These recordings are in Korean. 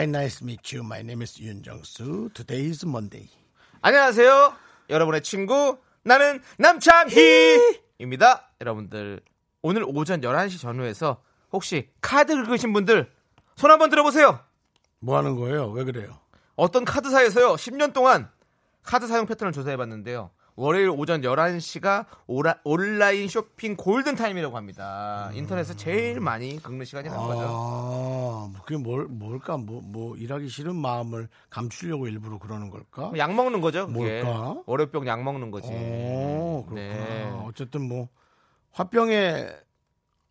Hi, nice to meet you. My name is 윤정수. Today is Monday. 안녕하세요. 여러분의 친구 나는 남창희입니다. 여러분들 오늘 오전 11시 전후에서 혹시 카드 긁으신 분들 손 한번 들어보세요. 뭐 하는 거예요? 왜 그래요? 어떤 카드사에서요 10년 동안 카드 사용 패턴을 조사해봤는데요. 월요일 오전 11시가 온라인 쇼핑 골든 타임이라고 합니다. 인터넷에서 제일 많이 긁는 시간이라는 거죠. 아, 그게 뭘, 뭘까? 뭐, 뭐, 일하기 싫은 마음을 감추려고 일부러 그러는 걸까? 약 먹는 거죠. 그게. 뭘까? 월요병 약 먹는 거지. 어, 그렇구나. 네. 어쨌든 뭐, 화병의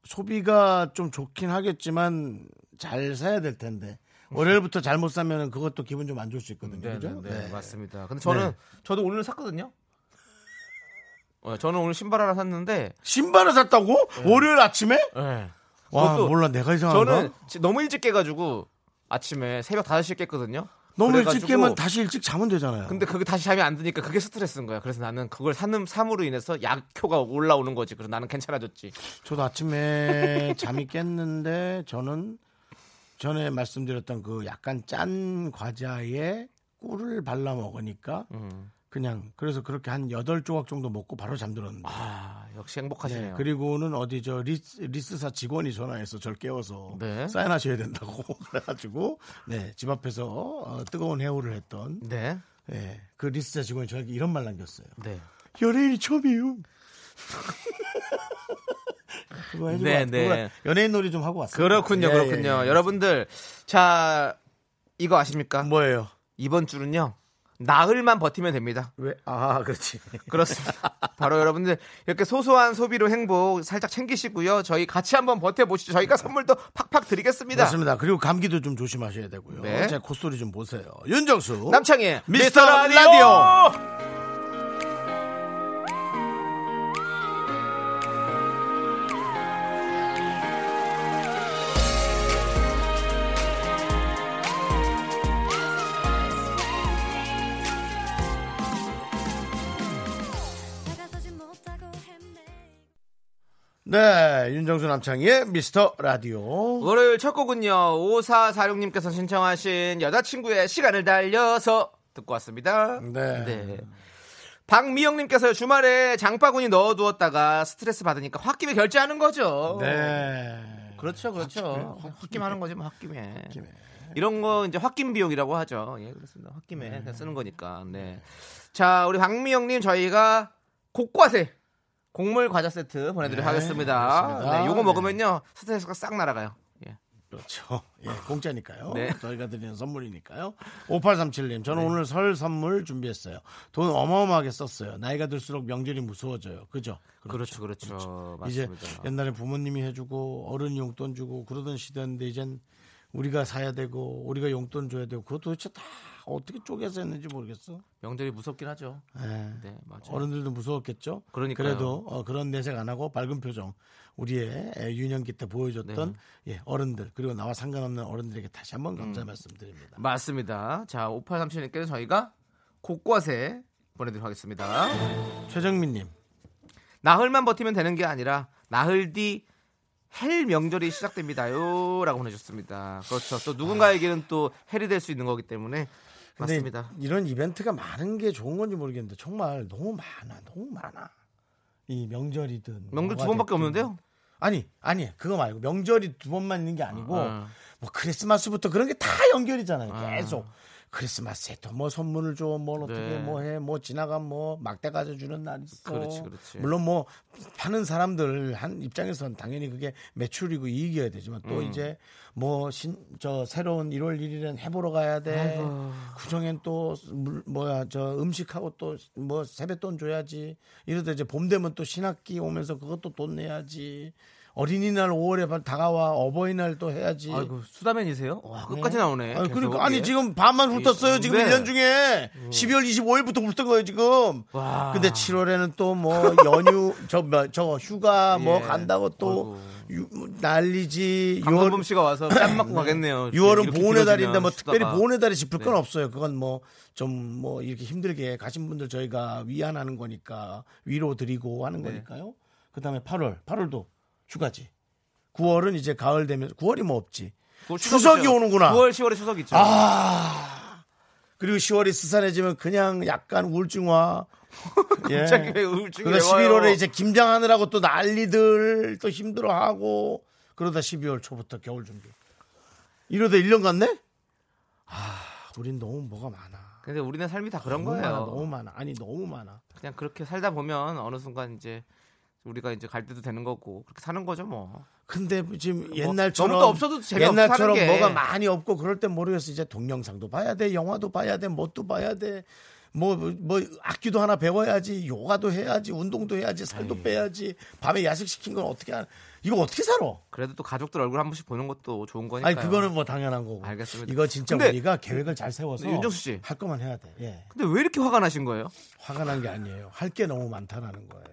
소비가 좀 좋긴 하겠지만 잘 사야 될 텐데. 월요일부터 잘못 사면 그것도 기분 좀 안 좋을 수 있거든요. 네, 그죠? 네, 네, 맞습니다. 근데 저는 네. 저도 오늘 샀거든요. 어, 저는 오늘 신발 하나 샀는데 신발을 샀다고? 월요일 아침에? 네. 와, 그것도 몰라. 내가 이상한가? 저는 지- 너무 일찍 깨가지고 아침에 새벽 5시에 깼거든요. 너무 일찍 그래가지고 깨면 다시 일찍 자면 되잖아요. 근데 그게 다시 잠이 안 드니까 그게 스트레스인 거야. 그래서 나는 그걸 산양삼으로 인해서 약효가 올라오는 거지. 그래서 나는 괜찮아졌지. 저도 아침에 잠이 깼는데 저는 전에 말씀드렸던 그 약간 짠 과자에 꿀을 발라 먹으니까 음. 그냥 그래서 그렇게 한 여덟 조각 정도 먹고 바로 잠들었는데. 아 역시 네, 행복하시네요. 그리고는 어디 저 리스, 리스사 직원이 전화해서 절 깨워서 네. 사인하셔야 된다고 그래가지고 네, 집 앞에서 어, 뜨거운 해오를 했던 네, 네, 그 리스사 직원이 저에게 이런 말 남겼어요. 네, 연예인이 처음이에요. 그거 해주고 네, 왔- 네. 연예인 놀이 좀 하고 왔어요. 그렇군요, 예, 그렇군요. 예, 예. 여러분들 자 이거 아십니까? 뭐예요? 이번 주는요 나흘만 버티면 됩니다. 왜? 아, 그렇지. 그렇습니다. 바로 여러분들 이렇게 소소한 소비로 행복 살짝 챙기시고요. 저희 같이 한번 버텨보시죠. 저희가 선물도 팍팍 드리겠습니다. 맞습니다. 그리고 감기도 좀 조심하셔야 되고요. 네. 제 콧소리 좀 보세요. 윤정수. 남창희 미스터 라디오. 다가서지 네, 윤정수 남창희의 미스터 라디오. 월요일 첫 곡은요 5446님께서 신청하신 여자친구의 시간을 달려서 듣고 왔습니다. 네. 네. 박미영님께서 주말에 장바구니 넣어두었다가 스트레스 받으니까 홧김에 결제하는 거죠. 네. 그렇죠, 그렇죠. 홧김에, 홧김 하는 거지, 뭐 홧김에. 홧김에. 이런 거 이제 홧김 비용이라고 하죠. 예, 그렇습니다. 홧김에 그냥 쓰는 거니까. 네. 자, 우리 박미영님 저희가 곡과세 곡물 과자 세트 보내드리도록 네, 하겠습니다. 그렇습니다. 네, 요거 네. 먹으면요 스트레스가 싹 날아가요. 예. 그렇죠. 예, 공짜니까요. 네. 저희가 드리는 선물이니까요. 5837님, 저는 오늘 설 선물 준비했어요. 돈 어마어마하게 썼어요. 나이가 들수록 명절이 무서워져요. 그죠? 그렇죠, 그렇죠. 이제 맞습니다. 옛날에 부모님이 해주고 어른이 용돈 주고 그러던 시대인데 이젠 우리가 사야 되고 우리가 용돈 줘야 되고 그것 도대체 다 어떻게 쪼개서 했는지 모르겠어. 명절이 무섭긴 하죠. 예. 네, 맞아요. 어른들도 무서웠겠죠. 그러니까요. 그래도 어, 그런 내색 안 하고 밝은 표정 우리의 에, 유년기 때 보여줬던 네. 예, 어른들 그리고 나와 상관없는 어른들에게 다시 한번 음. 감사 말씀드립니다. 맞습니다. 자, 5837님께는 저희가 곡과세 보내드리도록 하겠습니다. 최정민님, 나흘만 버티면 되는 게 아니라 나흘 뒤 헬 명절이 시작됩니다요. 라고 보내주셨습니다. 그렇죠. 또 누군가에게는 또 헬이 될 수 있는 거기 때문에 맞습니다. 이런 이벤트가 많은 게 좋은 건지 모르겠는데 정말 너무 많아, 너무 많아. 이 명절이든 명절 두 번밖에 됐든. 없는데요? 아니, 아니, 그거 말고 명절이 두 번만 있는 게 아니고 어. 뭐 크리스마스부터 그런 게 다 연결이잖아요. 아. 계속. 크리스마스에 또 뭐 선물을 줘, 뭘 어떻게 네. 뭐 해, 뭐 지나간 뭐 막대 가져주는 날 있어. 그렇지, 그렇지. 물론 뭐 파는 사람들 한 입장에서는 당연히 그게 매출이고 이익이어야 되지만 또 음. 이제 뭐 신 저 새로운 1월 1일엔 해보러 가야 돼. 구정엔 또 물, 뭐야 저 음식하고 또 뭐 세뱃돈 줘야지. 이러다 이제 봄 되면 또 신학기 오면서 그것도 돈 내야지. 어린이날 5월에 다가와 어버이날 또 해야지. 아이고 수다맨이세요? 와 끝까지 나오네. 아니. 그러니까 아니 예. 지금 반만 훑었어요. 지금 네. 음. 1년 중에 12월 25일부터 훑은 거예요 지금. 와. 근데 7월에는 또 뭐 연휴 저, 뭐, 저 휴가 뭐 예. 간다고 또 유- 뭐 난리지. 강범 씨가 와서 뺨 맞고 가겠네요. 6월은 이렇게 보훈의 달인데 뭐 특별히. 보훈의 달이 짚을 건 네. 없어요. 그건 뭐좀뭐 이렇게 힘들게 가신 분들 저희가 위안하는 거니까 위로 드리고 하는 네. 거니까요. 그다음에 8월, 8월도 휴가지. 9월은 이제 가을 되면 9월이 뭐 없지. 그거 추석이 추석이죠. 오는구나. 9월 10월에 추석 있죠. 아. 그리고 10월이 스산해지면 그냥 약간 우울증화. 예. 갑자기 왜 우울증이 와요? 11월에 이제 김장하느라고 또 난리들 또 힘들어하고 그러다 12월 초부터 겨울 준비. 이러다 1년 갔네? 아, 우린 너무 뭐가 많아. 근데 우리는 삶이 다 그런 거예요. 많아, 너무 많아. 아니 너무 많아. 그냥 그렇게 살다 보면 어느 순간 이제 우리가 이제 갈 때도 되는 거고 그렇게 사는 거죠 뭐. 근데 지금 옛날처럼 너무 또 없어도 옛날처럼 게. 뭐가 많이 없고 그럴 땐 모르겠어. 이제 동영상도 봐야 돼, 영화도 봐야 돼, 뭣도 봐야 돼. 뭐, 뭐, 악기도 하나 배워야지, 요가도 해야지, 운동도 해야지, 살도 빼야지, 밤에 야식 시킨 건 어떻게 하나. 이거 어떻게 살아? 그래도 또 가족들 얼굴 한 번씩 보는 것도 좋은 거니까. 아니, 그거는 뭐 당연한 거고. 알겠습니다. 이거 진짜 근데- 우리가 계획을 잘 세워서. 네, 윤정수 씨. 할 거만 해야 돼. 예. 근데 왜 이렇게 화가 나신 거예요? 화가 난 게 아니에요. 할 게 너무 많다라는 거예요.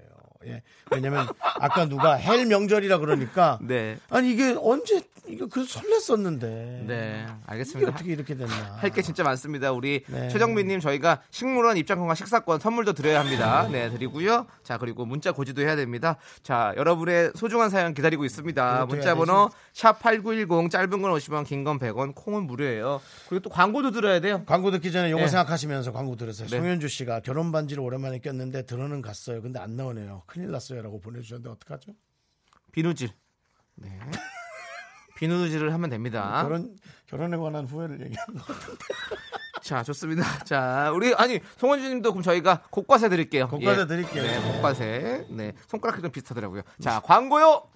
예. 왜냐면 아까 누가 헬 명절이라 그러니까. 네. 아니, 이게 언제, 이거 그 설렜었는데. 네, 알겠습니다. 어떻게 이렇게 됐나. 할 게 진짜 많습니다. 우리 네. 최정민 님 저희가 식물원 입장권과 식사권 선물도 드려야 합니다. 네, 드리고요. 자 그리고 문자 고지도 해야 됩니다. 자 여러분의 소중한 사연 기다리고 있습니다. 그것도 문자 번호 샵 #8910 짧은 건 50원, 긴 건 100원, 콩은 무료예요. 그리고 또 광고도 들어야 돼요. 광고 듣기 전에 요거 네. 생각하시면서 광고 들으세요. 네. 송현주 씨가 결혼 반지를 오랜만에 꼈는데 들어는 갔어요. 근데 안 나오네요. 큰일 났어요라고 보내주셨는데 어떡하죠? 비누질. 네. 비누질을 하면 됩니다. 결혼 결혼에 관한 후회를 얘기하는 거. 자, 좋습니다. 자, 우리 아니 송원주님도 그럼 저희가 곡과세 드릴게요. 곡과세 예. 드릴게요. 네, 곡과세. 네, 손가락 크기는 비슷하더라고요. 자, 광고요.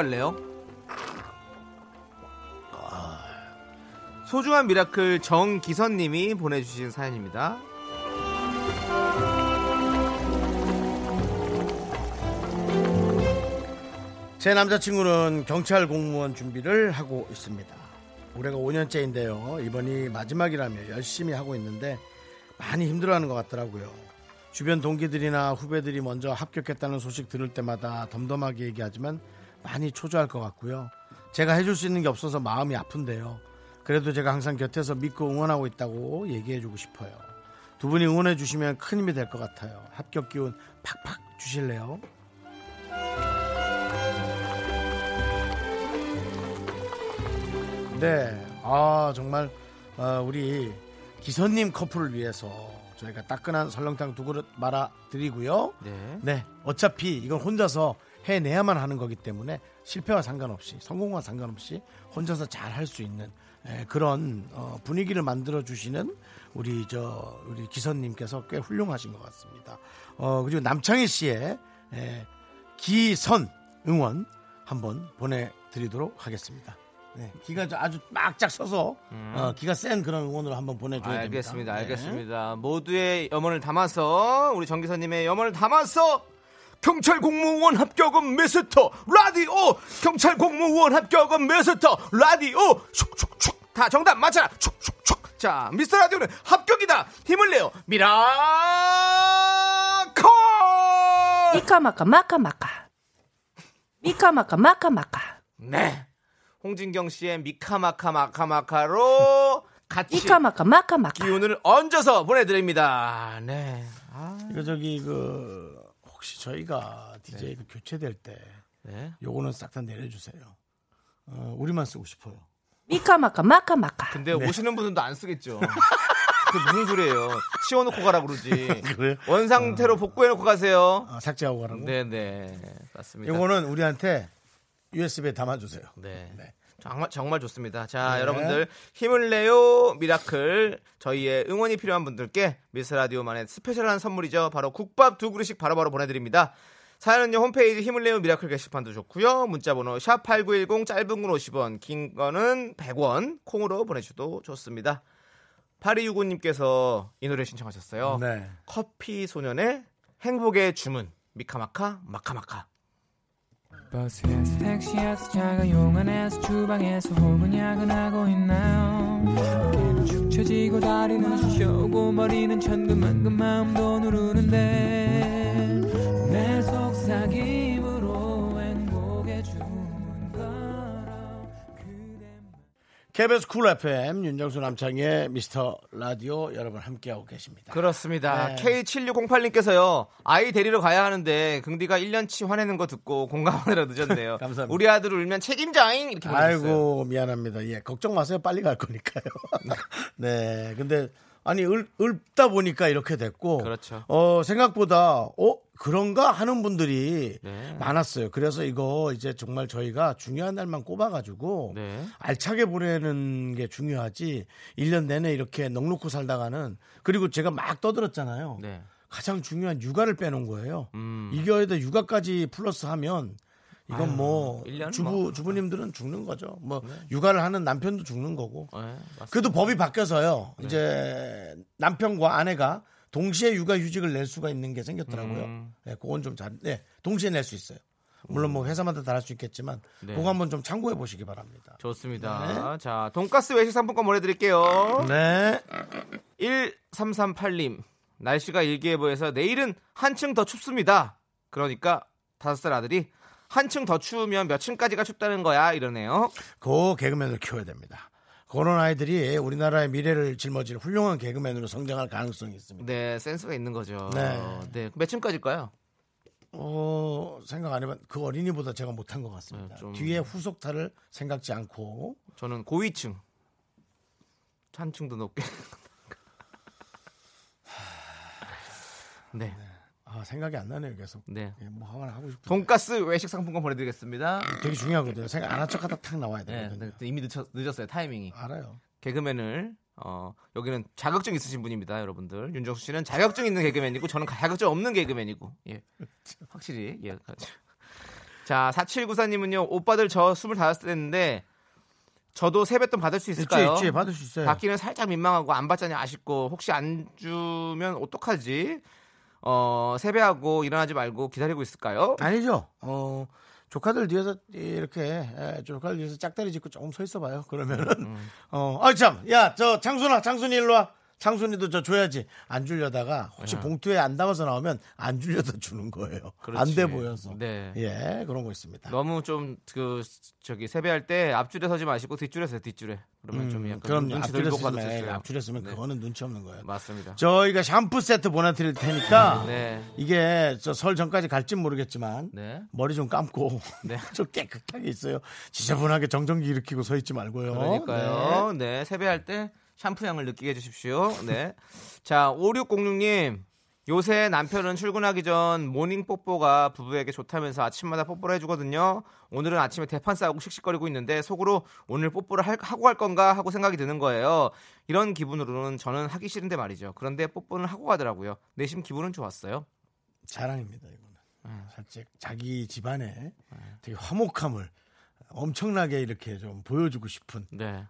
갈래요? 소중한 miracle 정기선님이 보내주신 사연입니다. 제 남자친구는 경찰 공무원 준비를 하고 있습니다. 올해가 5년째인데요. 이번이 마지막이라며 열심히 하고 있는데 많이 힘들어하는 것 같더라고요. 주변 동기들이나 후배들이 먼저 합격했다는 소식 들을 때마다 덤덤하게 얘기하지만 많이 초조할 것 같고요. 제가 해줄 수 있는 게 없어서 마음이 아픈데요. 그래도 제가 항상 곁에서 믿고 응원하고 있다고 얘기해주고 싶어요. 두 분이 응원해 주시면 큰 힘이 될 것 같아요. 합격 기운 팍팍 주실래요? 네, 아 정말 어, 우리 기선님 커플을 위해서 저희가 따끈한 설렁탕 두 그릇 말아 드리고요. 네. 네, 어차피 이건 혼자서 해내야만 하는 거기 때문에 실패와 상관없이 성공과 상관없이 혼자서 잘 할 수 있는 에, 그런 어, 분위기를 만들어 주시는 우리 저 우리 기선님께서 꽤 훌륭하신 것 같습니다. 어, 그리고 남창희 씨의 에, 기선 응원 한번 보내드리도록 하겠습니다. 네, 기가 저 아주 막짝 서서 어, 기가 센 그런 응원으로 한번 보내줘야 됩니다. 알겠습니다. 네. 알겠습니다. 모두의 염원을 담아서 우리 정기선님의 염원을 담아서 경찰 공무원 합격은 미스터 라디오. 경찰 공무원 합격은 미스터 라디오. 슉슉슉 다 정답 맞춰라. 슉슉슉 자 미스터 라디오는 합격이다. 힘을 내요. miracle! 미카마카 마카마카. 미카마카 마카마카. 네. 홍진경 씨의 미카마카 마카마카로 같이 미카마카 마카마카. 기운을 얹어서 보내드립니다. 네. 아, 이거 저기 그 혹시 저희가 DJ 그 교체될 때 네. 요거는 싹 다 내려주세요. 어, 우리만 쓰고 싶어요. 미카마카 마카마카 근데 오시는 분들도 안 쓰겠죠. 그 무슨 소리예요? 치워놓고 가라 그러지. 그래요? 원상태로 복구해놓고 가세요. 아, 삭제하고 가라고. 네네 맞습니다. 요거는 우리한테 USB에 담아주세요. 네. 네. 정말 정말 좋습니다. 자, 네. 여러분들 힘을 내요 miracle 저희의 응원이 필요한 분들께 미스터 라디오만의 special한 선물이죠. 바로 국밥 두 그릇씩 바로바로 보내드립니다. 사연은요 홈페이지 힘을 내요 miracle 게시판도 좋고요. 문자번호 샵 #8910 짧은 건 50원, 긴 거는 100원 콩으로 보내주셔도 좋습니다. 8265님께서 이 노래 신청하셨어요. 네. 커피 소년의 행복의 주문 미카마카 마카마카. 버스에서 택시에서 자가용 안에서 주방에서 혹은 야근하고 있나요? 어깨는 축 처지고 다리는 쑤셔오고 머리는 천근만근 마음도 누르는데 KBS 쿨 FM 윤정수 남창희의 미스터 라디오 여러분 함께하고 계십니다. 그렇습니다. 네. K7608님께서요, 아이 데리러 가야 하는데, 긍디가 1년치 화내는 거 듣고 공감하느라 늦었네요. 감사합니다. 우리 아들 울면 책임자잉! 이렇게 보내셨어요. 아이고 미안합니다. 예, 걱정 마세요. 빨리 갈 거니까요. 네, 근데 아니 을, 읊다 보니까 이렇게 됐고, 그렇죠. 어 생각보다 어 그런가 하는 분들이 네. 많았어요. 그래서 이거 이제 정말 저희가 중요한 날만 꼽아가지고 네. 알차게 보내는 게 중요하지. 1년 내내 이렇게 넉놓고 살다가는 그리고 제가 막 떠들었잖아요. 네. 가장 중요한 육아를 빼놓은 거예요. 음. 이거에다 육아까지 플러스 하면 이건 아유, 뭐 주부 뭐. 주부님들은 죽는 거죠. 뭐 육아를 하는 남편도 죽는 거고. 네. 그래도 법이 바뀌어서요. 이제 남편과 아내가 동시에 육아 휴직을 낼 수가 있는 게 생겼더라고요. 음. 네, 그건 좀 잘, 네, 동시에 낼 수 있어요. 물론 뭐 회사마다 다를 수 있겠지만 네. 그거 한번 좀 참고해 보시기 바랍니다. 좋습니다. 자, 돈가스 외식 상품권 보내 드릴게요. 네. 1338님, 날씨가 일기예보에서 내일은 한층 더 춥습니다. 그러니까 다섯 살 아들이 한층 더 추우면 몇 층까지가 춥다는 거야 이러네요. 그 개그맨을 키워야 됩니다. 그런 아이들이 우리나라의 미래를 짊어질 훌륭한 개그맨으로 성장할 가능성이 있습니다. 네, 센스가 있는 거죠. 네. 네, 몇 층까지일까요? 어, 생각 안 해봤, 그 어린이보다 제가 못한 것 같습니다. 네, 좀- 뒤에 후속타를 생각지 않고. 저는 고위층. 한층도 높게. 네, 아, 생각이 안 나네요, 계속. 네. 예, 뭐 하나 하고 싶은데. 돈가스 외식 상품권 보내드리겠습니다. 되게 중요하거든요. 생각 안 한 척하다 탁 나와야 네, 되거든요. 네, 이미 늦었, 늦었어요 타이밍이. 알아요. 개그맨을 어, 여기는 자격증 있으신 분입니다, 여러분들. 윤정수 씨는 자격증 있는 개그맨이고 저는 자격증 없는 개그맨이고. 예. 확실히 예. 자, 4794님은요. 오빠들 저 25살 됐는데 저도 세뱃돈 받을 수 있을까요? 있지, 있지, 받을 수 있어요. 받기는 살짝 민망하고 안 받자니 아쉽고 혹시 안 주면 어떡하지? 어, 세배하고 일어나지 말고 기다리고 있을까요? 아니죠. 어, 조카들 뒤에서 이렇게 예, 조카들 뒤에서 짝다리 짚고 조금 서 있어봐요. 그러면은 음. 어, 아 참, 야, 저 장순아, 장순이 일로 와. 장순이도 저 줘야지. 안 주려다가 혹시 봉투에 안 담아서 나오면 안 주려다 주는 거예요. 네. 안돼 보여서. 네. 예, 그런 거 있습니다. 너무 좀 그 저기 세배할 때 앞줄에 서지 마시고 뒷줄에 서요 뒷줄에 그러면 좀 약간 그럼 눈치 앞줄에 덜 보고 있어요. 앞줄에 쓰면 네. 그거는 눈치 없는 거예요. 맞습니다. 저희가 샴푸 세트 보내드릴 테니까 네. 이게 저 설 전까지 갈진 모르겠지만 네. 머리 좀 감고 네. 좀 깨끗하게 있어요. 지저분하게 정전기 일으키고 서 있지 말고요. 그러니까요. 네. 세배할 때 샴푸 향을 느끼게 해주십시오. 네. 자, 5606님. 요새 남편은 출근하기 전 morning 뽀뽀가 부부에게 좋다면서 아침마다 뽀뽀를 해주거든요. 오늘은 아침에 대판 싸우고 씩씩거리고 있는데 속으로 오늘 뽀뽀를 할- 하고 할 건가 하고 생각이 드는 거예요. 이런 기분으로는 저는 하기 싫은데 말이죠. 그런데 뽀뽀는 하고 가더라고요. 내심 기분은 좋았어요. 자랑입니다 이거는. 네. 살짝 자기 집안에 되게 화목함을 엄청나게 이렇게 좀 보여주고 싶은 네.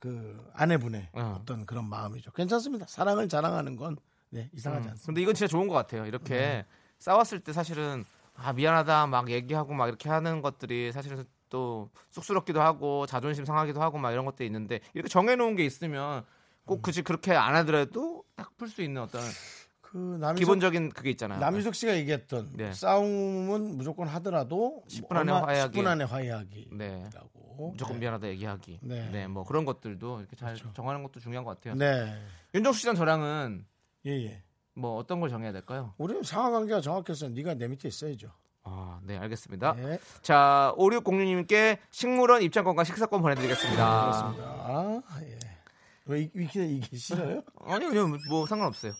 그 아내분의 어. 어. 떤 그런 마음이죠. 괜찮습니다. 사랑을 자랑하는 건 네, 이상하지 음. 않습니다. 근데 이건 진짜 좋은 것 같아요. 이렇게 싸웠을 때 사실은 아 미안하다 막 얘기하고 막 이렇게 하는 것들이 사실은 또 쑥스럽기도 하고 자존심 상하기도 하고 막 이런 것들이 있는데 이렇게 정해놓은 게 있으면 꼭 굳이 그렇게 안 하더라도 딱 풀 수 있는 어떤 그 남희석, 기본적인 그게 있잖아요. 남희석 씨가 얘기했던 네. 싸움은 무조건 하더라도 10분 안에 화해하기. 10분 안에 화해하기. 네. 라고. 무조건 미안하다 얘기하기. 네. 네. 뭐 그런 것들도 이렇게 잘 정하는 것도 중요한 것 같아요. 네. 윤정수 씨랑 저랑은 예, 예. 뭐 어떤 걸 정해야 될까요? 우리는 상하 관계가 정확해서 네가 내 밑에 있어야죠. 아, 네, 알겠습니다. 네. 자, 5606님께 식물원 입장권과 식사권 보내드리겠습니다. 그렇습니다. 아, 예. 왜 이- 이게, 이게 싫어요? 아니요, 아니요, 뭐 상관없어요.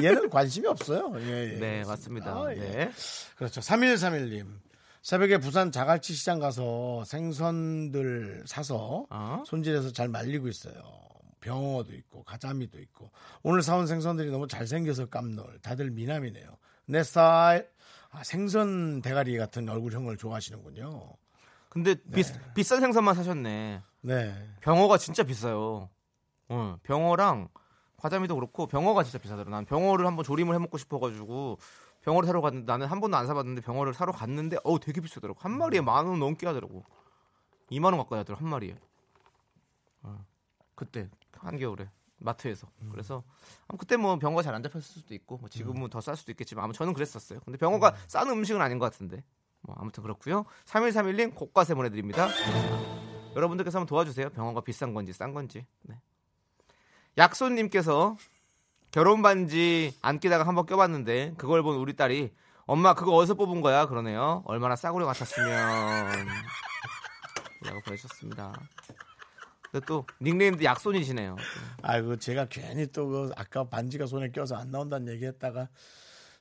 예? 얘는 관심이 없어요. 예, 예. 네, 맞습니다. 아, 예. 네. 그렇죠. 3131님. 새벽에 부산 자갈치 시장 가서 생선들 사서 어? 손질해서 잘 말리고 있어요. 병어도 있고 가자미도 있고 오늘 사온 생선들이 너무 잘생겨서 깜놀. 다들 미남이네요. 내 스타일. 아, 생선 대가리 같은 얼굴형을 좋아하시는군요. 근데 비, 비싼 생선만 사셨네. 네. 병어가 진짜 비싸요. 어, 병어랑 과자미도 그렇고 병어가 진짜 비싸더라. 난 병어를 한번 조림을 해 먹고 싶어가지고 병어를 사러 갔는데 나는 한 번도 안 사봤는데 병어를 사러 갔는데 어우 되게 비싸더라고. 한 마리에 만 원 넘게 하더라고. 2만 원 가까이 하더라고 한 마리에. 어, 그때 한겨울에 마트에서. 그래서 아마 그때 뭐 병어가 잘 안 잡혔을 수도 있고 뭐 지금은 더쌀 수도 있겠지만 아마 저는 그랬었어요. 근데 병어가 싼 음식은 아닌 것 같은데. 뭐 아무튼 그렇고요. 3131님 고가세 보내드립니다. 여러분들께서 한번 도와주세요. 병어가 비싼 건지 싼 건지. 네. 약손님께서 결혼 반지 안 끼다가 한번 껴봤는데 그걸 본 우리 딸이 엄마 그거 어디서 뽑은 거야? 그러네요. 얼마나 싸구려 같았으면 라고 보내셨습니다. 또 닉네임도 약손이시네요. 아이고 제가 괜히 또 그 아까 반지가 손에 껴서 안 나온다는 얘기했다가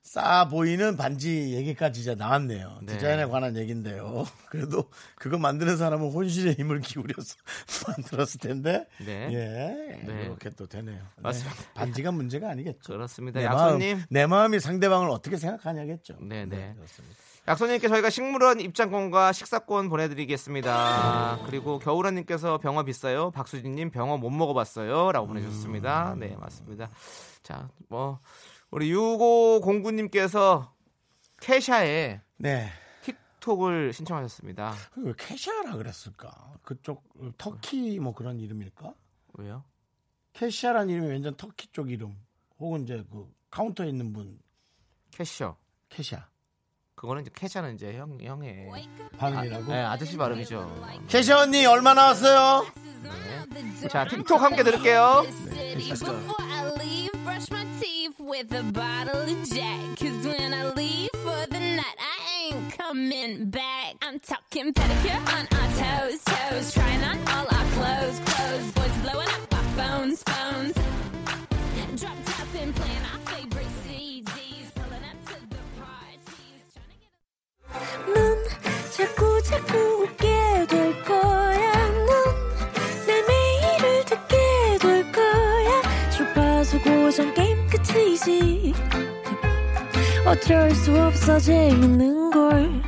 싸 보이는 반지 얘기까지 이제 나왔네요. 네. 디자인에 관한 얘기인데요. 그래도 그거 만드는 사람은 혼신의 힘을 기울여서 만들었을 텐데 네. 예 네. 이렇게 또 되네요. 네. 맞습니다. 반지가 문제가 아니겠죠. 그렇습니다. 내 약손님. 마음, 내 마음이 상대방을 어떻게 생각하냐겠죠. 네네. 그렇습니다. 약손님께 저희가 식물원 입장권과 식사권 보내드리겠습니다. 그리고 겨울아님께서 병어 비싸요. 박수진님 병어 못 먹어봤어요. 라고 보내주셨습니다. 네, 맞습니다. 자, 뭐, 우리 6509님께서 캐샤의 네. 틱톡을 신청하셨습니다. 왜 캐시아라 그랬을까? 그쪽 터키 뭐 그런 이름일까? 왜요? 캐시아라는 이름이 완전 터키 쪽 이름. 혹은 이제 그 카운터에 있는 분 cashier. 캐시아 그거는 이제 캐샤는 이제 형, 형의. 발음이라고. 네, 아저씨 발음이죠. 캐시아 언니 얼마 나왔어요? 자, 틱톡 함께 들을게요. Brush my teeth with a bottle of Jack. Cause when I leave for the night, I ain't coming back. I'm talking pedicure on our toes, toes. Trying on all our clothes, clothes. Boys blowing up our phones, phones. Drop top and playing our favorite CDs. Pulling up to the parties. Trying to get 넌 자꾸 자꾸 웃게 될 거야. 넌내 매일을 듣게 될 거야. 주파수 고정 게임 끝이지. 어쩔 수 없어 재밌는 걸.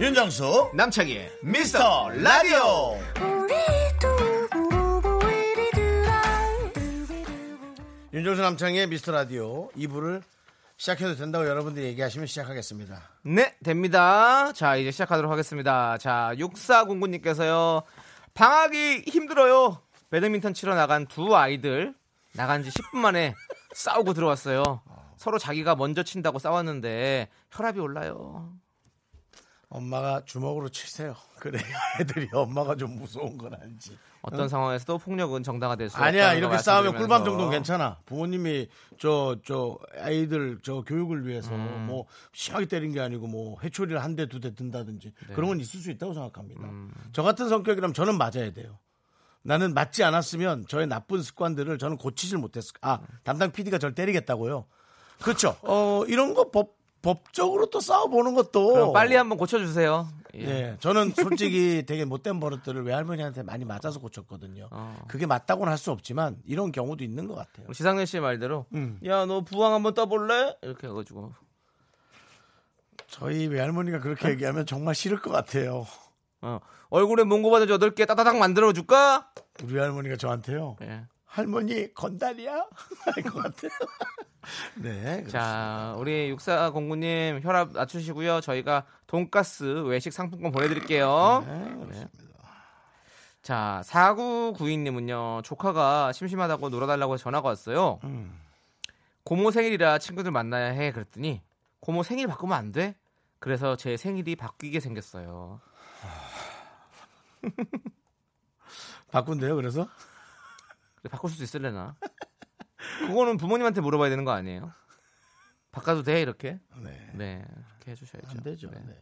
윤정수 남창희의 미스터 라디오. 윤정수 남창의 미스터 라디오 2부를 시작해도 된다고 여러분들이 얘기하시면 시작하겠습니다. 네, 됩니다. 자, 이제 시작하도록 하겠습니다. 자, 6409님께서요. 방학이 힘들어요. 배드민턴 치러 나간 두 아이들 나간 지 10분 만에 싸우고 들어왔어요. 서로 자기가 먼저 친다고 싸웠는데 혈압이 올라요. 엄마가 주먹으로 치세요. 그래야 애들이 엄마가 좀 무서운 건 알지. 어떤 상황에서도 폭력은 정당화될 수 아니야 이렇게 거 싸우면. 꿀밤 정도는 괜찮아. 부모님이 저저 아이들 저 교육을 위해서 음. 뭐 심하게 때린 게 아니고 뭐 해초리를 한 대 두 대 든다든지 네. 그런 건 있을 수 있다고 생각합니다. 음. 저 같은 성격이라면 저는 맞아야 돼요. 나는 맞지 않았으면 저의 나쁜 습관들을 저는 고치질 못했을. 아 담당 PD가 저를 때리겠다고요. 그렇죠. 어 이런 거 법 법적으로 또 싸워보는 것도 빨리 한번 고쳐주세요. 예. 네, 저는 솔직히 되게 못된 버릇들을 외할머니한테 많이 맞아서 고쳤거든요. 어. 그게 맞다고는 할 수 없지만 이런 경우도 있는 것 같아요. 지상렬 씨의 말대로 음. 야너 부항 한번 떠볼래? 이렇게 해가지고 저희 외할머니가 그렇게 얘기하면 정말 싫을 것 같아요. 어, 얼굴에 몽고 바느지 8개 따다닥 만들어 줄까? 우리 할머니가 저한테요. 예. 할머니 건달이야? 할 것 같아요. 네. 자, 우리 6409님 혈압 낮추시고요. 저희가 돈가스 외식 상품권 보내드릴게요. 네. 자, 4992님은요. 조카가 심심하다고 놀아달라고 전화가 왔어요. 음. 고모 생일이라 친구들 만나야 해. 그랬더니 고모 생일 바꾸면 안 돼? 그래서 제 생일이 바뀌게 생겼어요. 바꾼대요. 그래서 그래, 바꿀 수 있을래나? 그거는 부모님한테 물어봐야 되는 거 아니에요? 바꿔도 돼 이렇게? 네. 네, 이렇게 해주셔야죠. 안 되죠. 네. 네.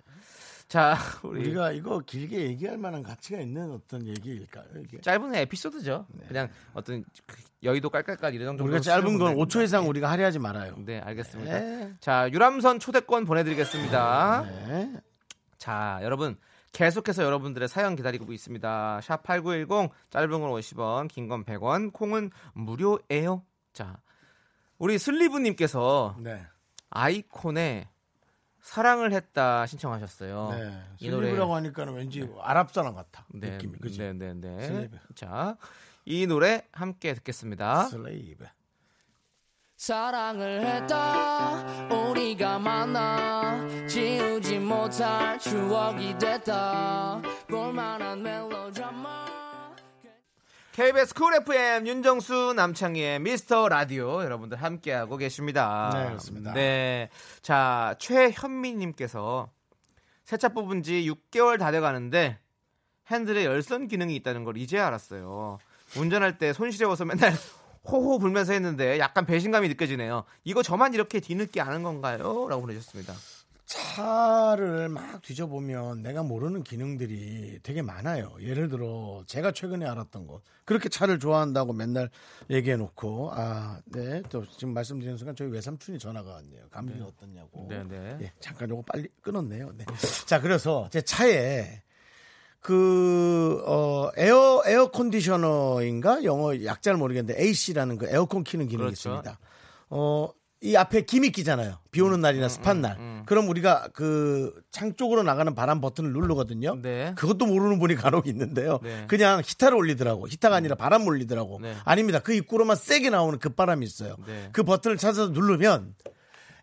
자, 우리 우리가 이거 길게 얘기할 만한 가치가 있는 어떤 얘기일까요? 이게? 짧은 에피소드죠. 그냥 어떤 그 여의도 깔깔깔 이런 정도. 네. 우리가 짧은 건 5초 이상 우리가 할애하지 말아요. 네, 알겠습니다. 네. 자, 유람선 초대권 보내드리겠습니다. 네. 자, 여러분. 계속해서 여러분들의 사연 기다리고 있습니다. 샵 8910, 짧은 건 50원, 긴 건 100원, 콩은 무료예요. 자, 우리 슬리브 님께서 네. 아이콘에 사랑을 했다 신청하셨어요. 네. 이 노래 슬리브라고 하니까는 왠지 아랍 사람 같아. 네, 느낌이. 그지? 네, 네, 네. 슬리브. 자, 이 노래 함께 듣겠습니다. 슬레이브. 사랑을 했다 우리가 만나 지우지 못할 추억이 됐다 볼만한 멜로드라마 KBS 쿨 FM 윤정수 남창희의 미스터 라디오 여러분들 함께하고 계십니다. 네, 그렇습니다. 네. 자, 최현미 님께서 세차 뽑은 지 6개월 다 돼 가는데 핸들에 열선 기능이 있다는 걸 이제 알았어요. 운전할 때 손 시려워서 맨날 호호 불면서 했는데 약간 배신감이 느껴지네요. 이거 저만 이렇게 뒤늦게 아는 건가요? 라고 보내셨습니다. 차를 막 뒤져보면 내가 모르는 기능들이 되게 많아요. 예를 들어 제가 최근에 알았던 거 그렇게 차를 좋아한다고 맨날 얘기해놓고 아, 네, 또 지금 말씀드리는 순간 저희 외삼촌이 전화가 왔네요. 감기 어떻냐고. 네, 네. 예, 잠깐 요거 빨리 끊었네요. 네. 자, 그래서 제 차에 그, 어, 에어, 에어 컨디셔너인가? 영어 약자를 모르겠는데 AC라는 그 에어컨 키는 기능이 그렇죠. 있습니다. 어, 이 앞에 김이 끼잖아요. 비 오는 날이나 습한 날. 그럼 우리가 그 창 쪽으로 나가는 바람 버튼을 누르거든요. 네. 그것도 모르는 분이 간혹 있는데요. 네. 그냥 히타를 올리더라고. 히타가 아니라 바람 올리더라고. 네. 아닙니다. 그 입구로만 세게 나오는 그 바람이 있어요. 네. 그 버튼을 찾아서 누르면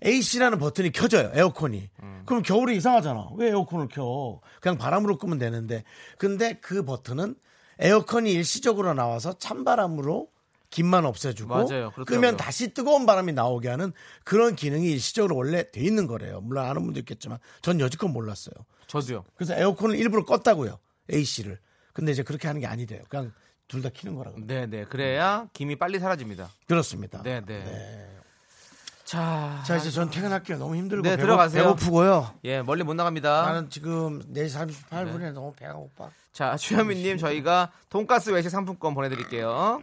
AC라는 버튼이 켜져요. 에어컨이. 음. 그럼 겨울에 이상하잖아. 왜 에어컨을 켜? 그냥 바람으로 끄면 되는데. 근데 그 버튼은 에어컨이 일시적으로 나와서 찬바람으로 김만 없애주고 맞아요. 그렇더라고요. 끄면 다시 뜨거운 바람이 나오게 하는 그런 기능이 일시적으로 원래 돼 있는 거래요. 물론 아는 분도 있겠지만 전 여지껏 몰랐어요. 저도요. 그래서 에어컨을 일부러 껐다고요. AC를. 근데 이제 그렇게 하는 게 아니래요. 그냥 둘 다 키는 거라고. 네, 네. 그래야 김이 빨리 사라집니다. 그렇습니다. 네, 네. 자, 자 이제 전 퇴근할게요. 너무 힘들고 네, 배고, 들어가세요. 배고프고요. 예, 멀리 못 나갑니다. 나는 지금 4시 38분에 너무 배가 고파. 자, 주현미님 저희가 돈가스 외식 상품권 보내드릴게요.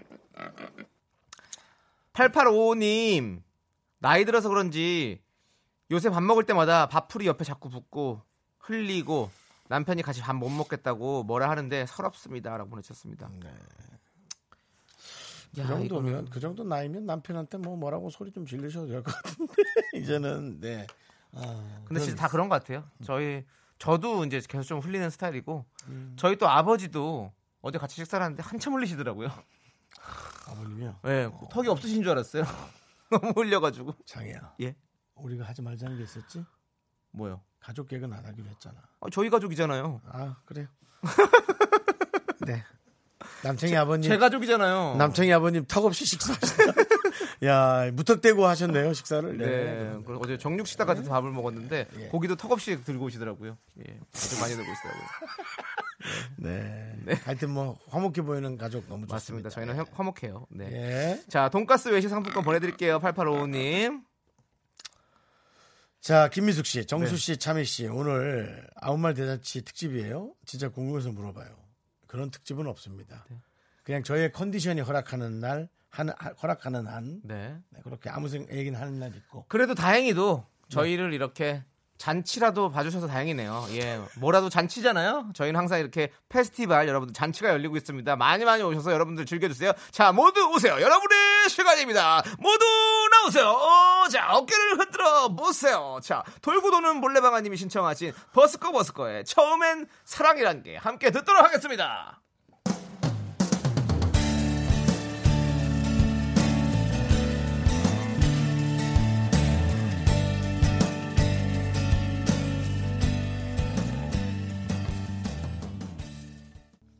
8855님 나이 들어서 그런지 요새 밥 먹을 때마다 밥풀이 옆에 자꾸 붙고 흘리고 남편이 같이 밥 못 먹겠다고 뭐라 하는데 서럽습니다라고 보내주셨습니다. 그 야, 정도면 그 정도 나이면 남편한테 뭐 뭐라고 소리 좀 지르셔도 될 것 같은데 이제는 네. 아, 근데 진짜 다 그런 것 같아요. 저희 저도 이제 계속 좀 흘리는 스타일이고 음. 저희 또 아버지도 어제 같이 식사를 하는데 한참 흘리시더라고요. 아버님이요. 네, 턱이 없으신 줄 알았어요. 너무 흘려가지고. 장이야. 예, 우리가 하지 말자는 게 있었지? 뭐요? 가족 계획은 안 하기로 했잖아. 아, 저희 가족이잖아요. 아 그래요. 네. 남창희 아버님. 제 가족이잖아요. 남창희 아버님 턱없이 식사하신다. 야 무턱대고 하셨네요 식사를. 네. 네. 그리고 어제 정육 식당 같은 데 밥을 먹었는데 예. 고기도 턱없이 들고 오시더라고요. 예. 아주 많이 들고 오시더라고요. 네. 하여튼 뭐 화목해 보이는 가족 너무 좋습니다. 맞습니다. 저희는 화- 화목해요. 네. 예. 자, 돈가스 외식 상품권 보내드릴게요. 8855님. 자, 김미숙 씨, 정수 네. 씨, 차미 씨, 오늘 아홉 말 대잔치 특집이에요. 진짜 궁금해서 물어봐요. 그런 특집은 없습니다. 네. 그냥 저의 컨디션이 허락하는 날, 한, 하- 허락하는 한, 네. 네, 그렇게 아무 생 얘기는 하는 날 있고. 그래도 다행히도 저희를 이렇게 잔치라도 봐주셔서 다행이네요. 예, 뭐라도 잔치잖아요. 저희는 항상 이렇게 페스티벌 여러분들 잔치가 열리고 있습니다. 많이 많이 오셔서 여러분들 즐겨주세요. 자, 모두 오세요. 여러분의 시간입니다. 모두 나오세요. 어, 자, 어깨를 흔들어 보세요. 자, 돌고 도는 몰래방아님이 신청하신 버스커 버스커의 처음엔 사랑이란 게 함께 듣도록 하겠습니다.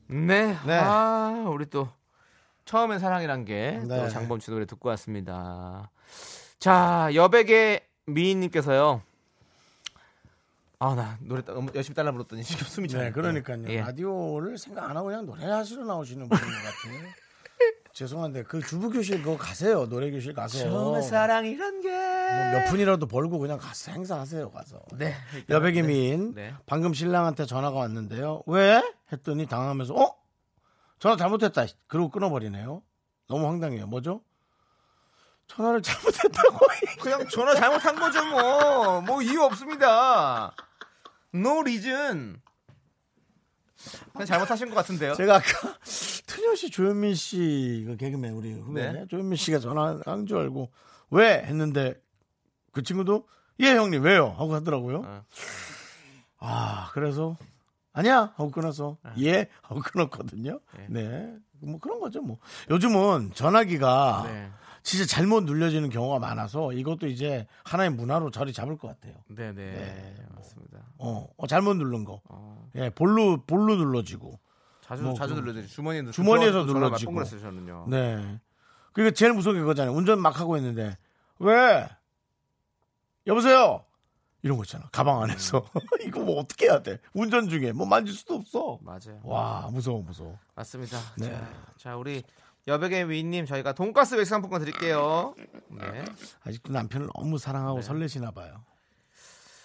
네. 네. 아, 우리 또 처음엔 사랑이란 게또 네. 장범 씨 노래 듣고 왔습니다. 자, 여백의 미인님께서요. 아, 나 노래 따- 너무 열심히 따라 불렀더니 지금 숨이 차요. 네, 그러니까요. 예. 라디오를 생각 안 하고 그냥 노래 하시러 나오시는 분인 것 같아요. 죄송한데 그 주부 교실 그거 가세요. 노래 교실 가서 처음의 사랑이란 게. 뭐몇 푼이라도 벌고 그냥 가서 행사하세요. 가서. 네. 여백이민 네. 방금 신랑한테 전화가 왔는데요. 왜? 했더니 당하면서 어? 전화 잘못했다. 그러고 끊어버리네요. 너무 황당해요. 뭐죠? 전화를 잘못했다고. 그냥 전화 잘못한 거죠, 뭐. 뭐 이유 없습니다. No reason. 그냥 잘못하신 것 같은데요. 제가 아까 트녀 씨, 조현민 씨, 그 개그맨 우리 후배 네. 조현민 씨가 전화한 줄 알고 왜 했는데 그 친구도 예 형님 왜요 하고 하더라고요. 어. 아 그래서 아니야 하고 끊어서 예 하고 끊었거든요. 네. 네. 뭐 그런 거죠 뭐. 요즘은 전화기가 네. 진짜 잘못 눌려지는 경우가 많아서 이것도 이제 하나의 문화로 자리 잡을 것 같아요. 네네. 네. 맞습니다. 어, 어, 잘못 누른 거. 어, 예, 볼로 볼로 눌러지고. 자주, 뭐 자주 그- 눌러드죠. 주머니에 주머니에서 눌러지고. 몇번 그랬어요, 저는요. 네. 그러니까 제일 무서운 게 그거잖아요. 운전 막 하고 있는데 왜? 여보세요. 이런 거 있잖아. 가방 안에서 이거 뭐 어떻게 해야 돼? 운전 중에 뭐 만질 수도 없어. 맞아요. 와 무서워 무서워. 맞습니다. 네. 자, 자, 우리 여백의 위님 저희가 돈가스 외식 상품권 드릴게요. 네. 아직도 남편을 너무 사랑하고 네. 설레시나 봐요.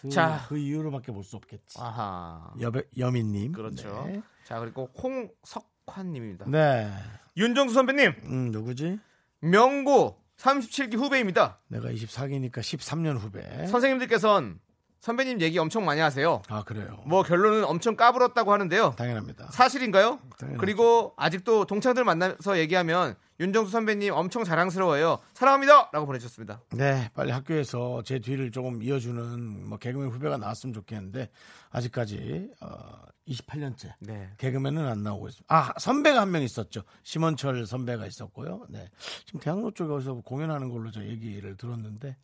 그, 자. 그 이유로밖에 볼 수 없겠지. 아하. 여배 여민님. 그렇죠. 네. 자, 그리고 홍석환님입니다. 네. 윤정수 선배님, 음 누구지? 명고 37기 후배입니다. 내가 24기니까 13년 후배. 선생님들께선 선배님 얘기 엄청 많이 하세요. 아 그래요. 뭐 결론은 엄청 까불었다고 하는데요. 당연합니다. 사실인가요? 당연하죠. 그리고 아직도 동창들 만나서 얘기하면 윤정수 선배님 엄청 자랑스러워요. 사랑합니다. 라고 보내주셨습니다. 네, 빨리 학교에서 제 뒤를 조금 이어주는 뭐 개그맨 후배가 나왔으면 좋겠는데 아직까지 어, 28년째 네. 개그맨은 안 나오고 있습니다. 아 선배가 한 명 있었죠. 심원철 선배가 있었고요. 네, 지금 대학로 쪽에서 공연하는 걸로 저 얘기를 들었는데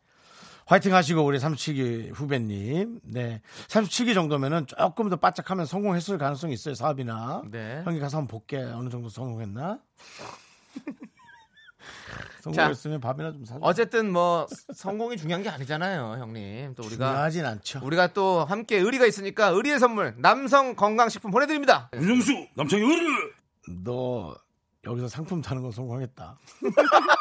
화이팅 하시고 우리 37기 후배님. 네, 37기 정도면은 조금 더 바짝하면 성공했을 가능성이 있어요 사업이나. 네. 형이 가서 한번 볼게 어느 정도 성공했나? 성공했으면 밥이나 좀 사줘. 어쨌든 뭐 성공이 중요한 게 아니잖아요, 형님. 또 우리가 중요하진 않죠. 우리가 또 함께 의리가 있으니까 의리의 선물 남성 건강식품 보내드립니다. 윤정수 남창희 의리 너 여기서 상품 타는 건 성공하겠다.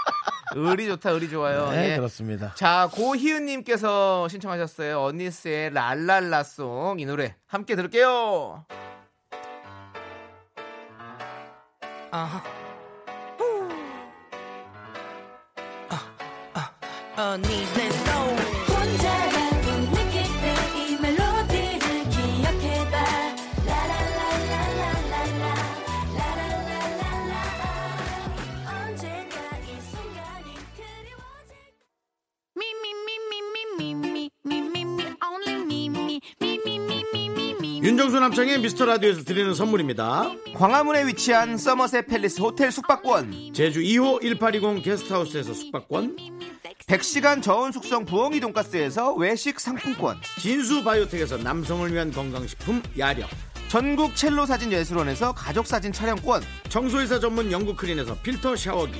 의리 좋다, 의리 좋아요. 네, 예. 그렇습니다. 자, 고희은님께서 신청하셨어요. 언니스의 랄랄라송 이 노래 함께 들을게요. 아하. 언니 let's go 혼자 윤정수 남창의 미스터 라디오에서 드리는 선물입니다. 광화문에 위치한 서머셋 팰리스 호텔 숙박권, 제주 2호 1820 게스트하우스에서 숙박권, 100시간 저온 숙성 부엉이 돈가스에서 외식 상품권, 진수 바이오텍에서 남성을 위한 건강식품 야력, 전국 첼로 사진 예술원에서 가족 사진 촬영권, 청소이사 전문 영국 크린에서 필터 샤워기,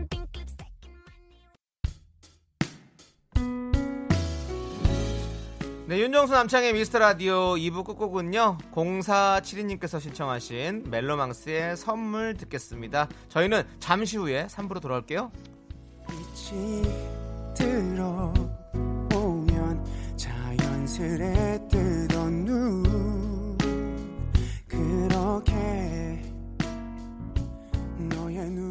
네, 윤정수 남창의 미스터 라디오 2부 끝곡은요. 0472님께서 신청하신 멜로망스의 선물 듣겠습니다. 저희는 잠시 후에 3부로 돌아올게요. 빛이 들어오면 자연스레 뜨던 눈 그렇게 너의 눈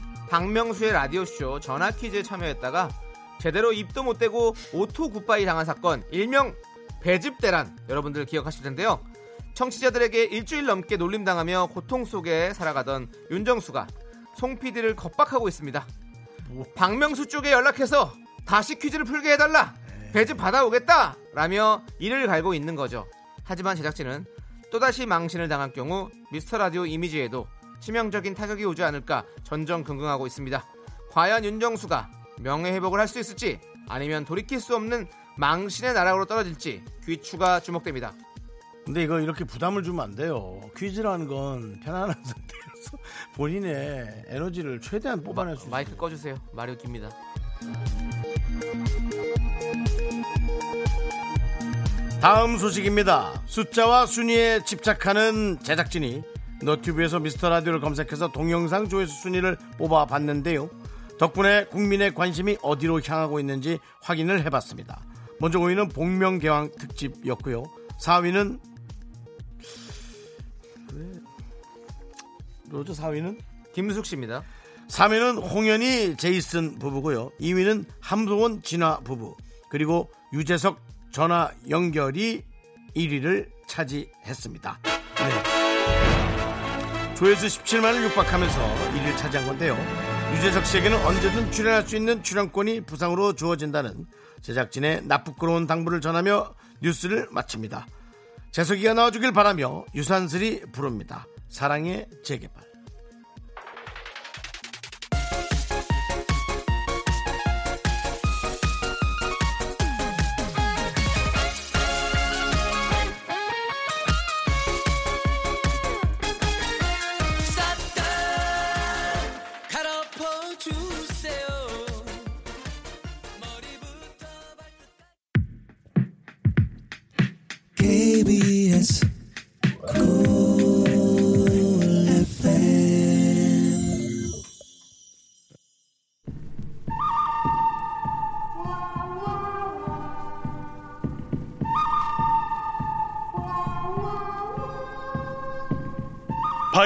박명수의 라디오쇼 전화 퀴즈에 참여했다가 제대로 입도 못 떼고 auto goodbye 당한 사건 일명 배즙대란 여러분들 기억하실 텐데요 청취자들에게 일주일 넘게 놀림당하며 고통 속에 살아가던 윤정수가 송 PD를 겁박하고 있습니다. 박명수 쪽에 연락해서 다시 퀴즈를 풀게 해달라. 배즙 받아오겠다. 라며 이를 갈고 있는 거죠. 하지만 제작진은 또다시 망신을 당할 경우 미스터 라디오 이미지에도 치명적인 타격이 오지 않을까 전전긍긍하고 있습니다. 과연 윤정수가 명예회복을 할 수 있을지 아니면 돌이킬 수 없는 망신의 나락으로 떨어질지 귀추가 주목됩니다. 근데 이거 이렇게 부담을 주면 안 돼요. 퀴즈라는 건 편안한 상태에서 본인의 에너지를 최대한 뽑아낼 수 있어요. 마이크 꺼주세요. 마리오 깁니다. 다음 소식입니다. 숫자와 순위에 집착하는 제작진이 너튜브에서 미스터 라디오를 검색해서 동영상 조회수 순위를 뽑아봤는데요. 덕분에 국민의 관심이 어디로 향하고 있는지 확인을 해봤습니다. 먼저 5위는 복명개왕 특집이었고요. 4위는 로저 4위는 김숙 씨입니다. 3위는 홍현희 제이슨 부부고요. 2위는 함소원 진화 부부 그리고 유재석 전화 연결이 1위를 차지했습니다. 네. 조회수 17만을 육박하면서 1위를 차지한 건데요. 유재석 씨에게는 언제든 출연할 수 있는 출연권이 부상으로 주어진다는 제작진의 나쁘끄러운 당부를 전하며 뉴스를 마칩니다. 재석이가 나와주길 바라며 유산슬이 부릅니다. 사랑의 재개발.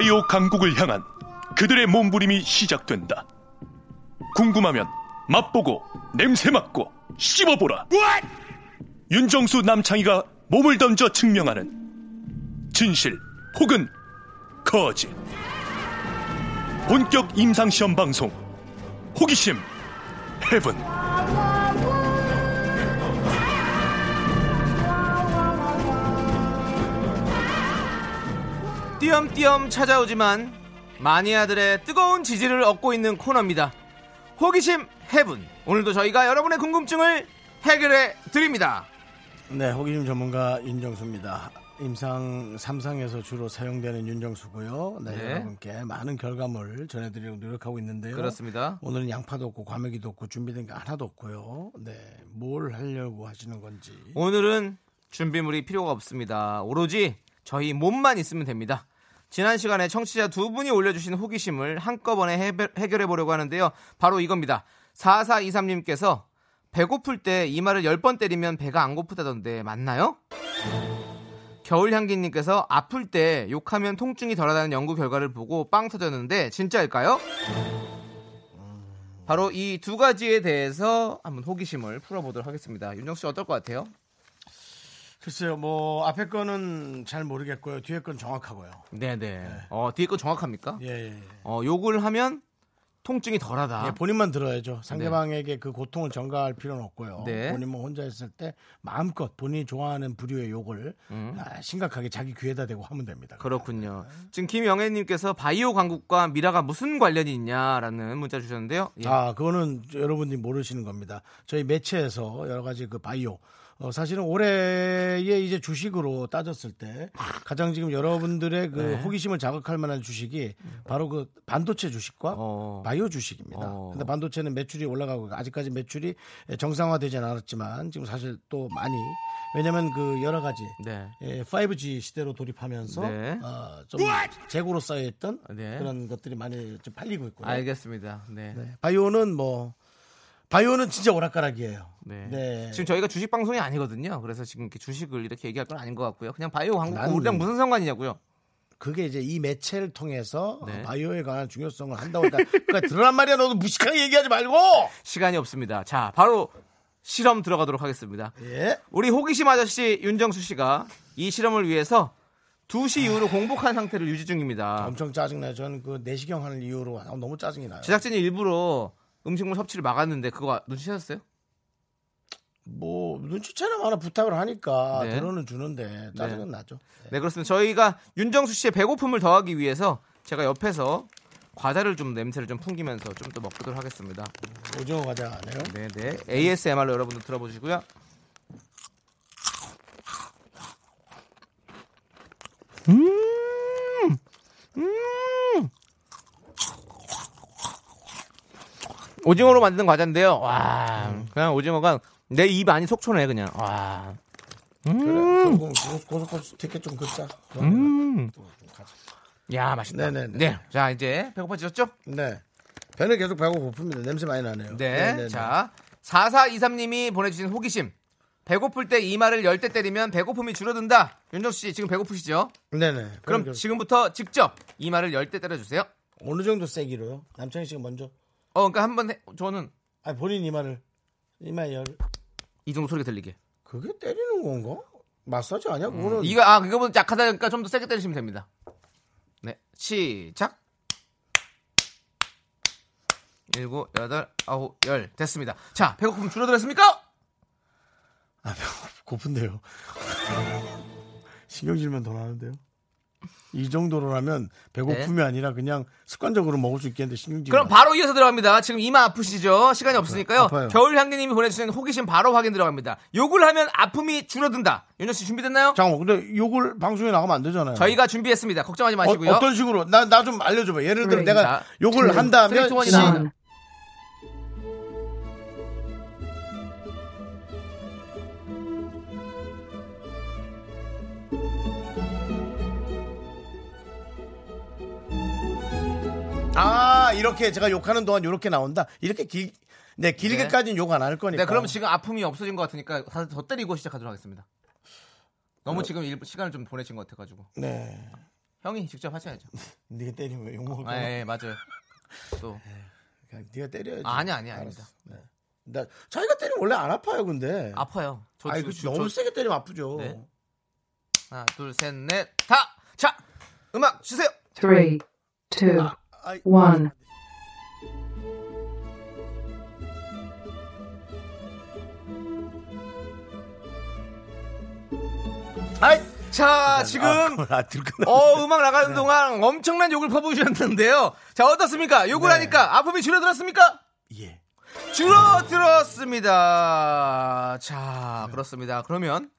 바이오 강국을 향한 그들의 몸부림이 시작된다. 궁금하면 맛보고 냄새 맡고 씹어보라. 윤정수 남창희가 몸을 던져 증명하는 진실 혹은 거짓. 본격 임상시험 방송 호기심 헤븐. 띄엄띄엄 찾아오지만 마니아들의 뜨거운 지지를 얻고 있는 코너입니다. 호기심 해분. 오늘도 저희가 여러분의 궁금증을 해결해 드립니다. 네, 호기심 전문가 윤정수입니다. 임상 3상에서 주로 사용되는 윤정수고요. 네, 네. 여러분께 많은 결과물 전해드리려고 노력하고 있는데요. 그렇습니다. 오늘은 양파도 없고 과메기도 없고 준비된 게 하나도 없고요. 네, 뭘 하려고 하시는 건지. 오늘은 준비물이 필요가 없습니다. 오로지 저희 몸만 있으면 됩니다. 지난 시간에 청취자 두 분이 올려주신 호기심을 한꺼번에 해결해 보려고 하는데요. 바로 이겁니다. 4423님께서 배고플 때 이마를 10번 때리면 배가 안 고프다던데 맞나요? 겨울향기님께서 아플 때 욕하면 통증이 덜하다는 연구 결과를 보고 빵 터졌는데 진짜일까요? 바로 이 두 가지에 대해서 한번 호기심을 풀어보도록 하겠습니다. 윤정수 씨 어떨 것 같아요? 글쎄요, 뭐 앞에 거는 잘 모르겠고요. 뒤에 건 정확하고요. 네네. 어, 뒤에 거 정확합니까? 예, 예, 예. 어, 욕을 하면 통증이 덜하다. 예, 본인만 들어야죠. 상대방에게 그 고통을 전가할 필요는 없고요. 네. 본인만 혼자 있을 때 마음껏 본인이 좋아하는 부류의 욕을 아, 심각하게 자기 귀에다 대고 하면 됩니다. 음. 그렇군요. 지금 김영애님께서 바이오 강국과 미라가 무슨 관련이 있냐라는 문자 주셨는데요. 예. 아, 그거는 여러분들이 모르시는 겁니다. 저희 매체에서 여러 가지 그 바이오 어, 사실은 올해의 이제 주식으로 따졌을 때 가장 지금 여러분들의 그 네. 호기심을 자극할 만한 주식이 바로 그 반도체 주식과 어. 바이오 주식입니다. 어. 근데 반도체는 매출이 올라가고 아직까지 매출이 정상화되진 않았지만 지금 사실 또 많이 왜냐면 그 여러 가지 네. 예, 5G 시대로 돌입하면서 네. 어, 좀 재고로 쌓여있던 네. 그런 것들이 많이 좀 팔리고 있고요. 알겠습니다. 네. 네. 바이오는 뭐 바이오는 진짜 오락가락이에요. 네. 네. 지금 저희가 주식 방송이 아니거든요. 그래서 지금 이렇게 주식을 이렇게 얘기할 건 아닌 것 같고요. 그냥 바이오 광고 나는- 우리랑 무슨 상관이냐고요. 그게 이제 이 매체를 통해서 네. 바이오에 관한 중요성을 한다고 했다. 그러니까 드러난 말이야. 너도 무식하게 얘기하지 말고. 시간이 없습니다. 자, 바로 실험 들어가도록 하겠습니다. 예. 우리 호기심 아저씨 윤정수 씨가 이 실험을 위해서 2시 이후로 공복한 상태를 유지 중입니다. 엄청 짜증나요. 저는 그 내시경 하는 이유로 아, 너무 짜증이 나요. 제작진이 일부러 음식물 섭취를 막았는데 그거 눈치채셨어요? 뭐 눈치채나 마나 부탁을 하니까 네. 들어는 주는데 짜증은 나죠. 네, 그렇습니다. 저희가 윤정수 씨의 배고픔을 더하기 위해서 제가 옆에서 과자를 좀 냄새를 좀 풍기면서 좀 더 먹도록 하겠습니다. 오징어 과자 안 해요? 네, 네. ASMR로 여러분들 들어보시고요. 음, 음. 오징어로 만든 과자인데요. 와, 그냥 오징어가 내 입 안이 속초네 그냥. 와, 그래. 그럼 고속고속 티켓 좀 긋자. 음. 야 맛있다. 네네네. 네, 자 이제 배고파지셨죠? 네. 배는 계속 배고 고픕니다. 냄새 많이 나네요. 네. 네네네. 자, 4423님이 보내주신 호기심. 배고플 때 이마를 열때 때리면 배고픔이 줄어든다. 윤정수 씨 지금 배고프시죠? 네네. 그럼 지금부터 직접 이마를 열때 때려주세요. 어느 정도 세기로요? 남창희 씨가 먼저. 어, 그러니까 한번 해- 저는 아니 본인 이마를 이마 열. 이 정도 소리가 들리게. 그게 때리는 건가? 마사지 아니야? 그거는 이거 아 그거보다 약하다니까 좀 더 세게 때리시면 됩니다. 네, 시작. 일곱, 여덟, 아홉, 열 됐습니다. 자, 배고픔 줄어들었습니까? 아, 고픈데요. 신경질만 더 나는데요. 이 정도로라면 배고픔이 아니라 그냥 습관적으로 먹을 수 있겠는데 신경질. 네. 그럼 바로 이어서 들어갑니다. 지금 이마 아프시죠? 시간이 없으니까요. 아파요. 겨울향기님이 보내주신 호기심 바로 확인 들어갑니다. 욕을 하면 아픔이 줄어든다. 윤정 씨 준비됐나요? 잠깐만, 근데 욕을 방송에 나가면 안 되잖아요. 저희가 준비했습니다. 걱정하지 마시고요. 어떤 식으로? 나 나 좀 알려줘봐. 예를 들어 네. 내가 자, 욕을 투, 원이 시- 이렇게 제가 욕하는 동안 이렇게 나온다. 이렇게 길, 네, 길게까지는 네. 욕안 할 거니까. 네, 그럼 지금 아픔이 없어진 것 같으니까 사실 더 때리고 시작하도록 하겠습니다. 너무 네. 지금 일, 시간을 좀 보내신 것 같아가지고. 네. 형이 직접 하셔야죠. 네가 때리면 욕 먹을 거야. 아, 예, 예, 맞아요. 또. 네. 그냥 네가 때려야지. 아니, 아니 아니다. 네. 나 자기가 때리면 원래 안 아파요, 근데. 아파요. 저, 아니, 그, 저, 너무 저, 세게 때리면 아프죠. 네. 하나, 둘, 셋, 넷, 다. 자, 음악 주세요. 3 2 1 아이, 자, 지금 아. 어, 음악 나가는 동안 엄청난 욕을 퍼부으셨는데요. 자, 어떻습니까? 욕을 네. 하니까 아픔이 줄어들었습니까? 예. 줄어들었습니다. 자, 그렇습니다. 그러면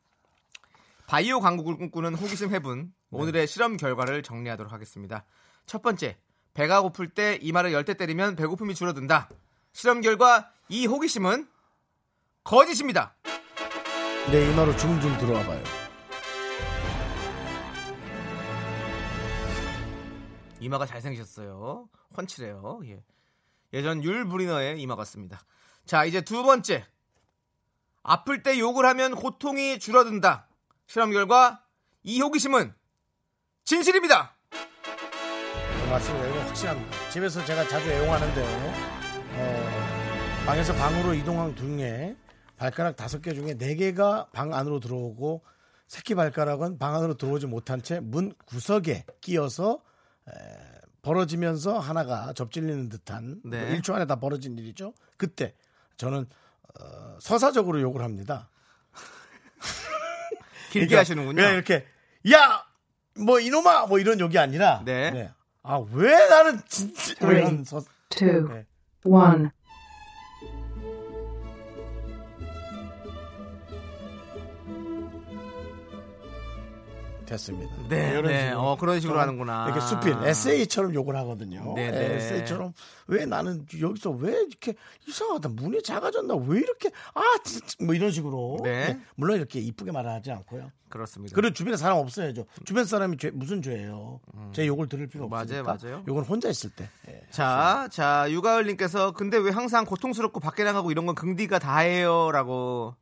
바이오 강국을 꿈꾸는 호기심 해분 오늘의 실험 결과를 정리하도록 하겠습니다. 첫 번째, 배가 고플 때 이마를 열때 때리면 배고픔이 줄어든다. 실험 결과 이 호기심은 거짓입니다. 내 이마로 줌좀 들어와 봐요. 이마가 잘생기셨어요. 훤칠해요. 예. 예전 율 브리너의 이마 같습니다. 자, 이제 두 번째. 아플 때 욕을 하면 고통이 줄어든다. 실험 결과 이 호기심은 진실입니다. 네, 맞습니다. 이거 확실합니다. 집에서 제가 자주 애용하는데요. 어, 방에서 방으로 이동한 중에 발가락 다섯 개 중에 네 개가 방 안으로 들어오고 새끼 발가락은 방 안으로 들어오지 못한 채 문 구석에 끼어서 에, 벌어지면서 하나가 접질리는 듯한 네. 1초 안에 다 벌어진 일이죠. 그때 저는 어, 서사적으로 욕을 합니다. 길게 그러니까 하시는군요. 그냥 이렇게 야 뭐 이놈아 뭐 이런 욕이 아니라 네. 아왜 나는 진짜 뭐 Three. 이런 서, two, 네. one. 됐습니다. 네, 이런 네. 식으로 어, 그런 식으로 좀 하는구나. 이렇게 수필 에세이처럼 욕을 하거든요. 네, 예, 네. 에세이처럼 왜 나는 여기서 왜 이렇게 이상하다 문이 작아졌나 왜 이렇게 아 진짜 뭐 이런 식으로 네. 네, 물론 이렇게 이쁘게 말하지 않고요. 그렇습니다. 그리고 주변에 사람 없어야죠. 주변 사람이 죄, 무슨 죄예요? 제 욕을 들을 필요 음. 맞아요. 맞아요. 욕은 혼자 있을 때. 예. 자, 자, 유가을님께서 근데 왜 항상 고통스럽고 밖에 나가고 이런 건 긍디가 다 해요라고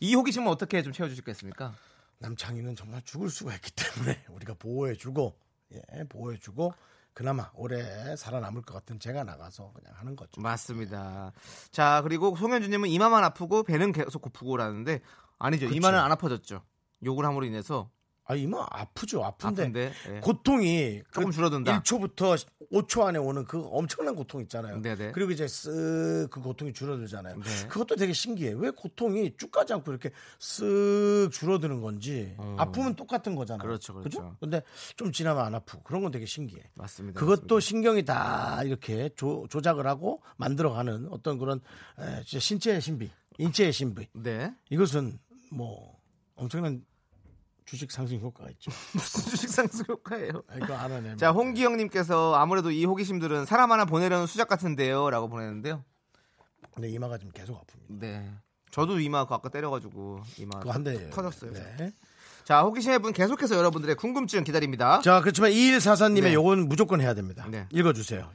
이 호기심은 어떻게 좀 채워주시겠습니까? 남창희는 정말 죽을 수가 있기 때문에 우리가 보호해주고 예, 보호해주고 그나마 오래 살아남을 것 같은 제가 나가서 그냥 하는 거죠. 맞습니다. 자, 그리고 송현주님은 이마만 아프고 배는 계속 고프고라는데 아니죠. 그쵸. 이마는 안 아파졌죠. 욕을 함으로 인해서 아 이마 아프죠. 아픈데, 아픈데 예. 고통이 조금 그 줄어든다. 1초부터 5초 안에 오는 그 엄청난 고통 있잖아요. 네네. 그리고 이제 쓱 그 고통이 줄어들잖아요. 네. 그것도 되게 신기해. 왜 고통이 쭉 가지 않고 이렇게 쓱 줄어드는 건지. 아프면 똑같은 거잖아요. 어. 그렇죠, 그렇죠. 그죠? 근데 좀 지나면 안 아프고 그런 건 되게 신기해. 맞습니다. 그것도 맞습니다. 신경이 다 이렇게 조, 조작을 하고 만들어가는 어떤 그런 에, 진짜 신체의 신비, 인체의 신비. 네. 이것은 뭐 엄청난 주식 상승 효과가 있죠. 무슨 주식 상승 효과예요? 아, 이거 알아내면. 자, 홍기영님께서 아무래도 이 호기심들은 사람 하나 보내려는 수작 같은데요라고 보냈는데요. 근데 이마가 지금 계속 아픕니다. 네. 저도 이마 그 아까 때려가지고 이마 그거 한 대. 터졌어요. 네. 자, 호기심의 분 계속해서 여러분들의 궁금증 기다립니다. 자, 그렇지만 2144님의 네. 요건 무조건 해야 됩니다. 네. 읽어주세요.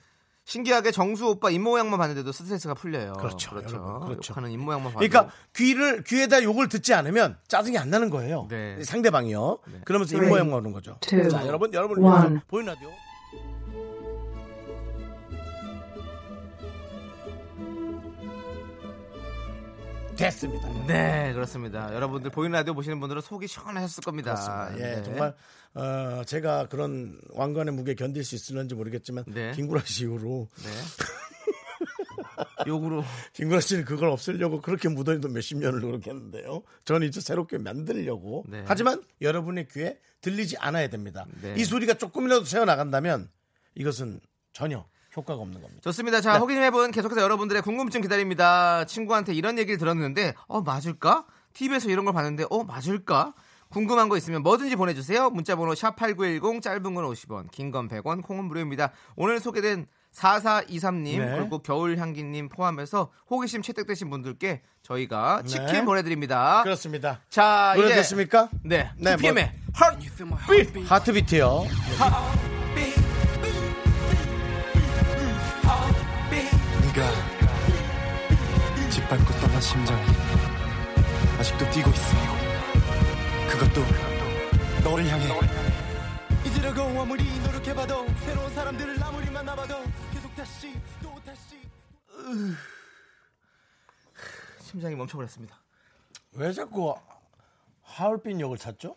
신기하게 정수 오빠 입 모양만 봤는데도 스트레스가 풀려요. 그렇죠, 그렇죠. 여러분, 그렇죠. 욕하는 입 모양만 봐도. 그러니까 귀를 귀에다 욕을 듣지 않으면 짜증이 안 나는 거예요. 네. 상대방이요. 그러면서 입 모양만 오는 거죠. two, 자, 여러분, 여러분. 보이는 라디오. 됐습니다. 네, 그렇습니다. 여러분들 보이는 라디오 보시는 분들은 속이 시원하셨을 겁니다. 그렇습니다. 예, 네. 정말 어, 제가 그런 왕관의 무게 견딜 수 있을는지 모르겠지만 네. 김구라 씨 이후로 네. 욕으로 김구라 씨는 그걸 없애려고 그렇게 무더니도 몇십 년을 그렇게 했는데요. 저는 이제 새롭게 만들려고. 네. 하지만 여러분의 귀에 들리지 않아야 됩니다. 네. 이 소리가 조금이라도 새어 나간다면 이것은 전혀 효과가 없는 겁니다. 좋습니다. 네. 자, 호기심의 분 계속해서 여러분들의 궁금증 기다립니다. 친구한테 이런 얘기를 들었는데, 어, 맞을까? TV에서 이런 걸 봤는데, 어, 맞을까? 궁금한 거 있으면 뭐든지 보내주세요. 문자번호 샵8910, 짧은 건 50원, 긴 건 100원, 콩은 무료입니다. 오늘 소개된 4423님, 네. 그리고 겨울향기님 포함해서 호기심 채택되신 분들께 저희가 네. 치킨 보내드립니다. 그렇습니다. 자, 이제. 됐습니까? 네. 네, 2PM의 뭐- 하트비트요. 네 밟고 떠난 심장이 아직도 뛰고 있어 그것도 너를 향해 잊으려고 아무리 노력해봐도 새로운 사람들을 아무리 만나봐도 계속 다시 또 다시 심장이 멈춰버렸습니다. 왜 자꾸 하얼빈 역을 찾죠?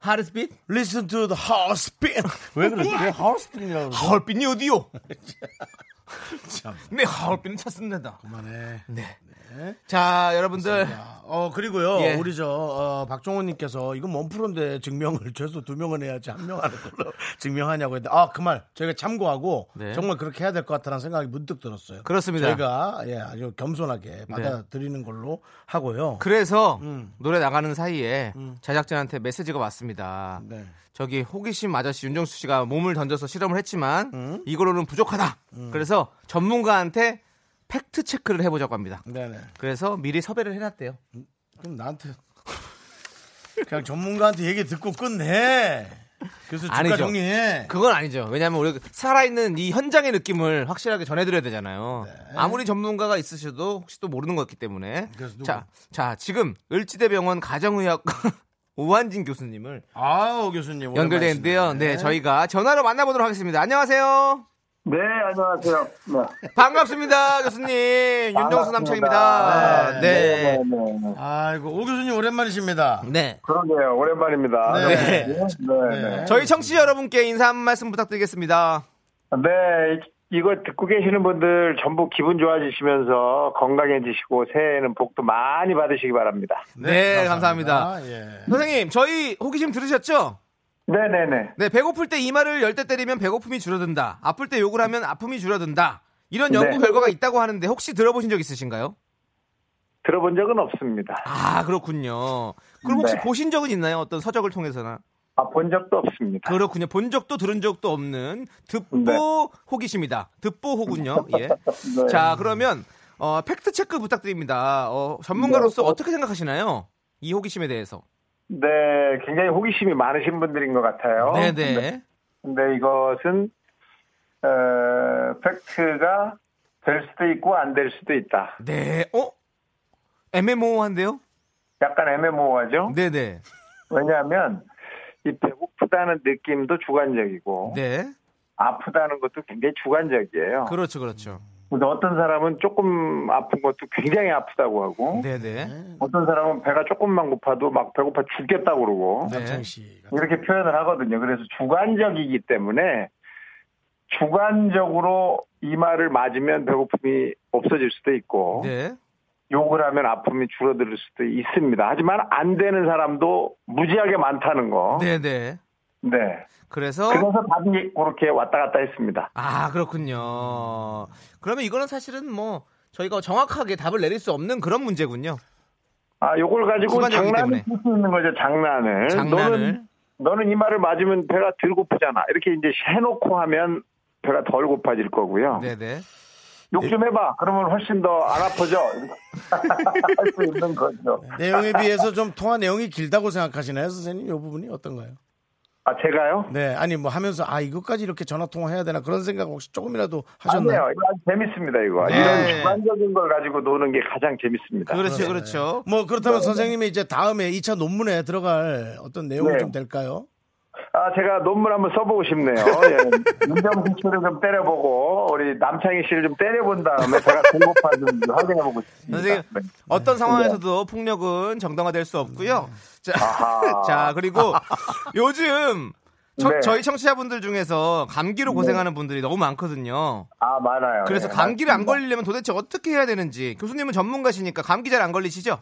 하르스빛? Listen to the heartbeat. 왜 그러지? 왜 그러죠? 하얼빈이 어디요? 참. 네, 하얼빈은 찾습니다. 그만해. 네. 자, 여러분들. 어 그리고요 예. 우리 저 어, 박종호님께서 이건 뭔 프로인데 증명을 최소 두 명은 해야지 한 명 하는 걸로 증명하냐고 했는데 아 그 말 저희가 참고하고 네. 정말 그렇게 해야 될 것 같다는 생각이 문득 들었어요. 그렇습니다. 네. 저희가 예 아주 겸손하게 받아들이는 걸로 하고요. 그래서 음. 노래 나가는 사이에 제작진한테 메시지가 왔습니다. 네. 저기 호기심 아저씨 윤정수 씨가 몸을 던져서 실험을 했지만 음. 이걸로는 부족하다. 그래서 전문가한테 팩트 체크를 해보자고 합니다. 네네. 그래서 미리 섭외를 해놨대요. 그럼 나한테 그냥 전문가한테 얘기 듣고 끝내. 그래서 주가. 정리해. 그건 아니죠. 왜냐하면 우리 살아있는 이 현장의 느낌을 확실하게 전해드려야 되잖아요. 아무리 전문가가 있으셔도 혹시 또 모르는 거기 때문에. 자, 자 지금 을지대병원 가정의학 오한진 교수님을 아우 교수님 연결돼 있는데요. 오랜만이시네. 네, 저희가 전화로 만나보도록 하겠습니다. 안녕하세요. 네, 안녕하세요. 네. 반갑습니다, 교수님. 윤정수. 남창입니다. 네. 네, 네, 네. 아이고 오 교수님 오랜만이십니다. 네. 그러게요. 오랜만입니다. 네. 네. 네. 네. 저희 청취자 여러분께 인사 한 말씀 부탁드리겠습니다. 네, 이- 이거 듣고 계시는 분들 전부 기분 좋아지시면서 건강해지시고 새해에는 복도 많이 받으시기 바랍니다. 네, 감사합니다. 예. 선생님, 저희 호기심 들으셨죠? 네네네. 네, 배고플 때 이마를 열때 때리면 배고픔이 줄어든다. 아플 때 욕을 하면 아픔이 줄어든다. 이런 네. 연구 결과가 있다고 하는데 혹시 들어보신 적 있으신가요? 들어본 적은 없습니다. 아, 그렇군요. 그럼 혹시 네. 보신 적은 있나요? 어떤 서적을 통해서나? 아, 본 적도 없습니다. 그렇군요. 본 적도 들은 적도 없는 듣보 네. 호기심입니다. 듣보 호군요. 예. 네. 자, 그러면 어, 팩트 체크 부탁드립니다. 어, 전문가로서 네. 어떻게 생각하시나요? 이 호기심에 대해서. 네, 굉장히 호기심이 많으신 분들인 것 같아요. 네, 네. 근데 이것은 어, 팩트가 될 수도 있고 안 될 수도 있다. 네. 어? 애매모호한데요? 약간 애매모호하죠. 네, 네. 왜냐하면 이 배고프다는 느낌도 주관적이고 네. 아프다는 것도 굉장히 주관적이에요. 그렇죠, 그렇죠. 어떤 사람은 조금 아픈 것도 굉장히 아프다고 하고 네, 네. 어떤 사람은 배가 조금만 고파도 막 배고파 죽겠다고 그러고 네. 이렇게 표현을 하거든요. 그래서 주관적이기 때문에 주관적으로 이 말을 맞으면 배고픔이 없어질 수도 있고 네. 욕을 하면 아픔이 줄어들 수도 있습니다. 하지만 안 되는 사람도 무지하게 많다는 거. 네, 네. 네. 그래서 그래서 답이 그렇게 왔다 갔다 했습니다. 아, 그렇군요. 그러면 이거는 사실은 뭐 저희가 정확하게 답을 내릴 수 없는 그런 문제군요. 아, 요걸 가지고 장난을 때문에. 칠수 있는 거죠, 장난을. 장난을. 너는, 너는 이 말을 맞으면 배가 덜 고프잖아. 이렇게 이제 해놓고 하면 배가 덜 고파질 거고요. 네, 네. 욕좀 해봐. 그러면 훨씬 더 안 아파져. 할수 있는 거죠. 내용에 비해서 좀 통화 내용이 길다고 생각하시나요, 선생님? 이 부분이 어떤가요? 아, 제가요? 네, 아니 뭐 하면서 아 이것까지 이렇게 전화 통화해야 되나 그런 생각 혹시 조금이라도 하셨나요? 아주 재밌습니다, 이거. 네. 이런 주관적인 걸 가지고 노는 게 가장 재밌습니다. 그렇죠, 그렇죠. 뭐 그렇다면 선생님이 이제 다음에 2차 논문에 들어갈 어떤 내용이 네. 좀 될까요? 아, 제가 논문 한번 써보고 싶네요. 예. 윤정수 씨를 좀 때려보고, 우리 남창희 씨를 좀 때려본 다음에 제가 공급파 좀 확인해보고 싶습니다. 선생님, 네. 어떤 상황에서도 폭력은 정당화될 수 없고요. 자. 자, 그리고 요즘 저, 네. 저희 청취자분들 중에서 감기로 고생하는 분들이 너무 많거든요. 아, 많아요. 그래서 예, 감기를 안. 걸리려면 도대체 어떻게 해야 되는지 교수님은 전문가시니까 감기 잘 안 걸리시죠?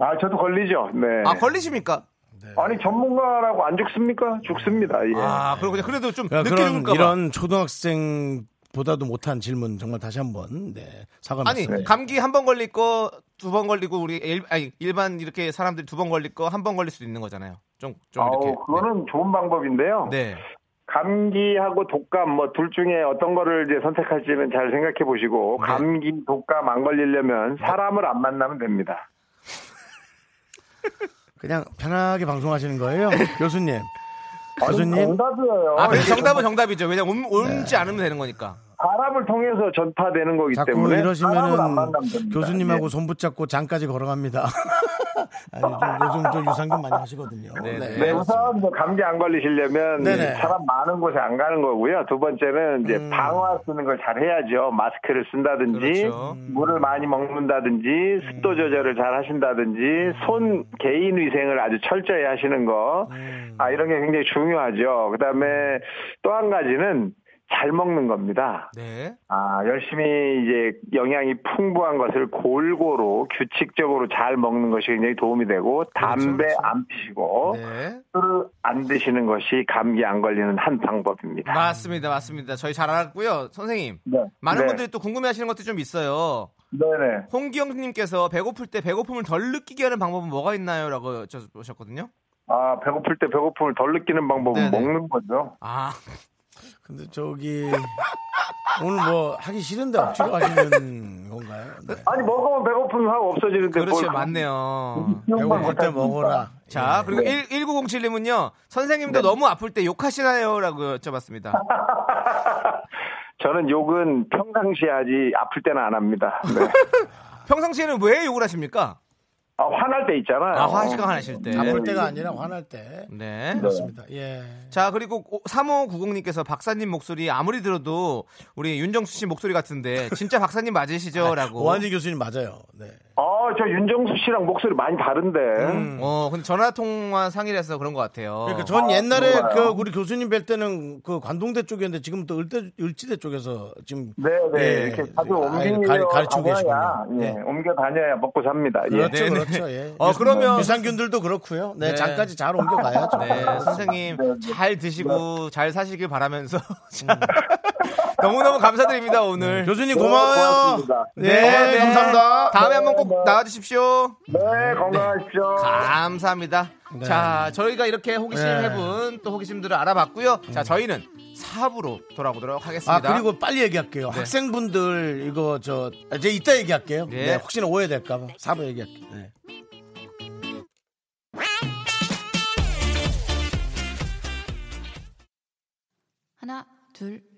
아, 저도 걸리죠. 네. 아 걸리십니까? 아니, 전문가라고 안 죽습니까? 죽습니다. 예. 아 그렇군요. 그래도 좀 그러니까 늦게 그런 죽을까 봐. 이런 초등학생 보다도 못한 질문 정말 다시 한번 네, 사과 아니. 감기 한 번 걸릴 거 두 번 걸리고 우리 일, 아니, 일반 이렇게 사람들이 두 번 걸릴 거 한 번 걸릴 수도 있는 거잖아요. 좀 좀 이렇게. 아우, 그거는 좋은 방법인데요. 네. 감기하고 독감 뭐 둘 중에 어떤 거를 이제 선택할지는 잘 생각해 보시고 네. 감기, 독감 안 걸리려면 사람을 안 만나면 됩니다. 그냥 편하게 방송하시는 거예요, 교수님. 교수님. 정답이에요. 아, 정답은 정답이죠. 왜냐면 옴- 옮지 않으면 되는 거니까. 사람을 통해서 전파되는 거기 자꾸 때문에 이러시면은. 교수님하고 예. 손 붙잡고 장까지 걸어갑니다. 아니, 좀 요즘 좀 유산균 많이 하시거든요. 네, 네. 네, 우선 이제 감기 안 걸리시려면 네네. 사람 많은 곳에 안 가는 거고요. 두 번째는 이제 음. 방화 쓰는 걸 잘 해야죠. 마스크를 쓴다든지, 그렇죠. 물을 많이 먹는다든지, 습도 조절을 잘 하신다든지, 손 개인 위생을 아주 철저히 하시는 거, 아 이런 게 굉장히 중요하죠. 그다음에 또 한 가지는 잘 먹는 겁니다. 네. 아, 열심히 이제 영양이 풍부한 것을 골고루 규칙적으로 잘 먹는 것이 굉장히 도움이 되고 담배 그렇죠. 안 피시고 네. 술을 안 드시는 것이 감기 안 걸리는 한 방법입니다. 맞습니다. 맞습니다. 저희 잘 알았고요. 선생님. 네. 많은 네. 분들이 또 궁금해 하시는 것도 좀 있어요. 네네. 홍기영 님께서 배고플 때 배고픔을 덜 느끼게 하는 방법은 뭐가 있나요? 라고 여쭤보셨거든요. 아, 배고플 때 배고픔을 덜 느끼는 방법은 네네. 먹는 거죠. 아, 근데 저기 오늘 뭐 하기 싫은데 억지로 하시는 건가요? 네. 아니, 먹으면 배고픔이 확 없어지는데 그렇죠. 뭘 맞네요. 배고플 때 먹어라. 자, 예. 그리고 일 1907님은요, 선생님도 너무 아플 때 욕하시나요? 라고 여쭤봤습니다. 저는 욕은 평상시에 하지 아플 때는 안 합니다. 네. 평상시에는 왜 욕을 하십니까? 아, 화날 때 있잖아요. 아, 하실 때. 아플 때가 아니라 화날 때. 네. 그렇습니다. 예. 자, 그리고 3590님께서 박사님 목소리 아무리 들어도 우리 윤정수 씨 목소리 같은데 진짜 박사님 맞으시죠? 라고. 오한지 교수님 맞아요. 네. 아, 저 윤정수 씨랑 목소리 많이 다른데. 음. 어, 근데 전화 통화 상이라서 그런 것 같아요. 그러니까 전 옛날에 그런가요? 그 우리 교수님 뵐 때는 그 관동대 쪽이었는데 지금 또 을대, 을지대 쪽에서 지금 네, 네. 예, 이렇게 자주 아이를 옮기려 가르- 가르치고 다녀야, 계시군요. 예, 예. 옮겨 다녀야 먹고 삽니다. 예. 그렇죠, 네, 네. 그렇죠. 예. 어, 그러면- 유산균들도 그렇고요. 네, 네. 장까지 잘 옮겨 가야죠. 네, 선생님 네, 네. 잘 드시고 잘 사시길 바라면서 자, 너무너무 감사드립니다, 오늘. 교수님 네, 고마워요. 고맙습니다. 네, 네. 감사합니다. 다음에 한번 꼭 나와주십시오. 네, 건강하십시오. 감사합니다. 자, 저희가 이렇게 호기심 네. 해본 또 호기심들을 알아봤고요. 자, 저희는 사업으로 돌아오도록 하겠습니다. 아 그리고 빨리 얘기할게요. 학생분들 이거 저 아, 이제 이따 얘기할게요. 네. 네, 혹시나 오해될까 봐 사부 얘기할게요. 네. 하나, 둘, 셋.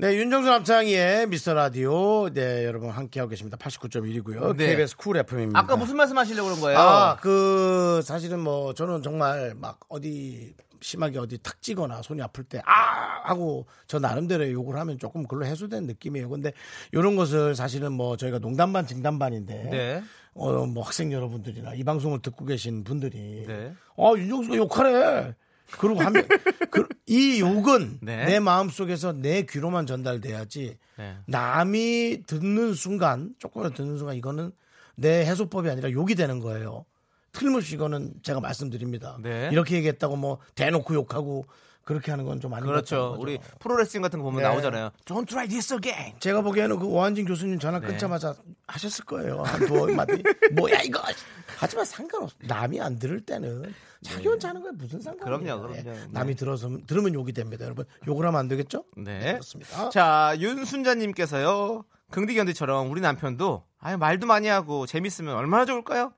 네, 윤정수 남창희의 미스터 라디오. 네, 여러분 함께하고 계십니다. 89.1이고요. 네. KBS 쿨 FM입니다. 아까 무슨 말씀 하시려고 그런 거예요? 아, 그 사실은 뭐 저는 정말 막 어디 심하게 어디 탁 찧거나 손이 아플 때 아 하고 저 나름대로 욕을 하면 조금 그걸로 해소된 느낌이에요. 근데 이런 것을 사실은 뭐 저희가 농담반 진담반인데 네. 어 뭐 학생 여러분들이나 이 방송을 듣고 계신 분들이 네. 어 윤정수가 욕하래. 그리고 하면 그, 이 욕은 네. 내 마음 속에서 내 귀로만 전달돼야지 네. 남이 듣는 순간 조금이라도 듣는 순간 이거는 내 해소법이 아니라 욕이 되는 거예요. 틀림없이 이거는 제가 말씀드립니다. 네. 이렇게 얘기했다고 뭐 대놓고 욕하고 그렇게 하는 건 좀 아닌 것 그렇죠. 우리 프로레슬링 같은 거 보면 네. 나오잖아요. Don't try this again. 제가 보기에는 그 오한진 교수님 전화 네. 끊자마자 하셨을 거예요. 한 두어 마디. 뭐야 이거. 하지만 상관없어. 남이 안 들을 때는 자기 혼자 하는 거에 무슨 상관이에요. 네. 그럼요, 그럼요. 예. 네. 남이 들어서 들으면 욕이 됩니다, 여러분. 욕을 하면 안 되겠죠? 네. 그렇습니다. 자, 윤순자님께서요. 긍디 견디처럼 우리 남편도 아유 말도 많이 하고 재밌으면 얼마나 좋을까요?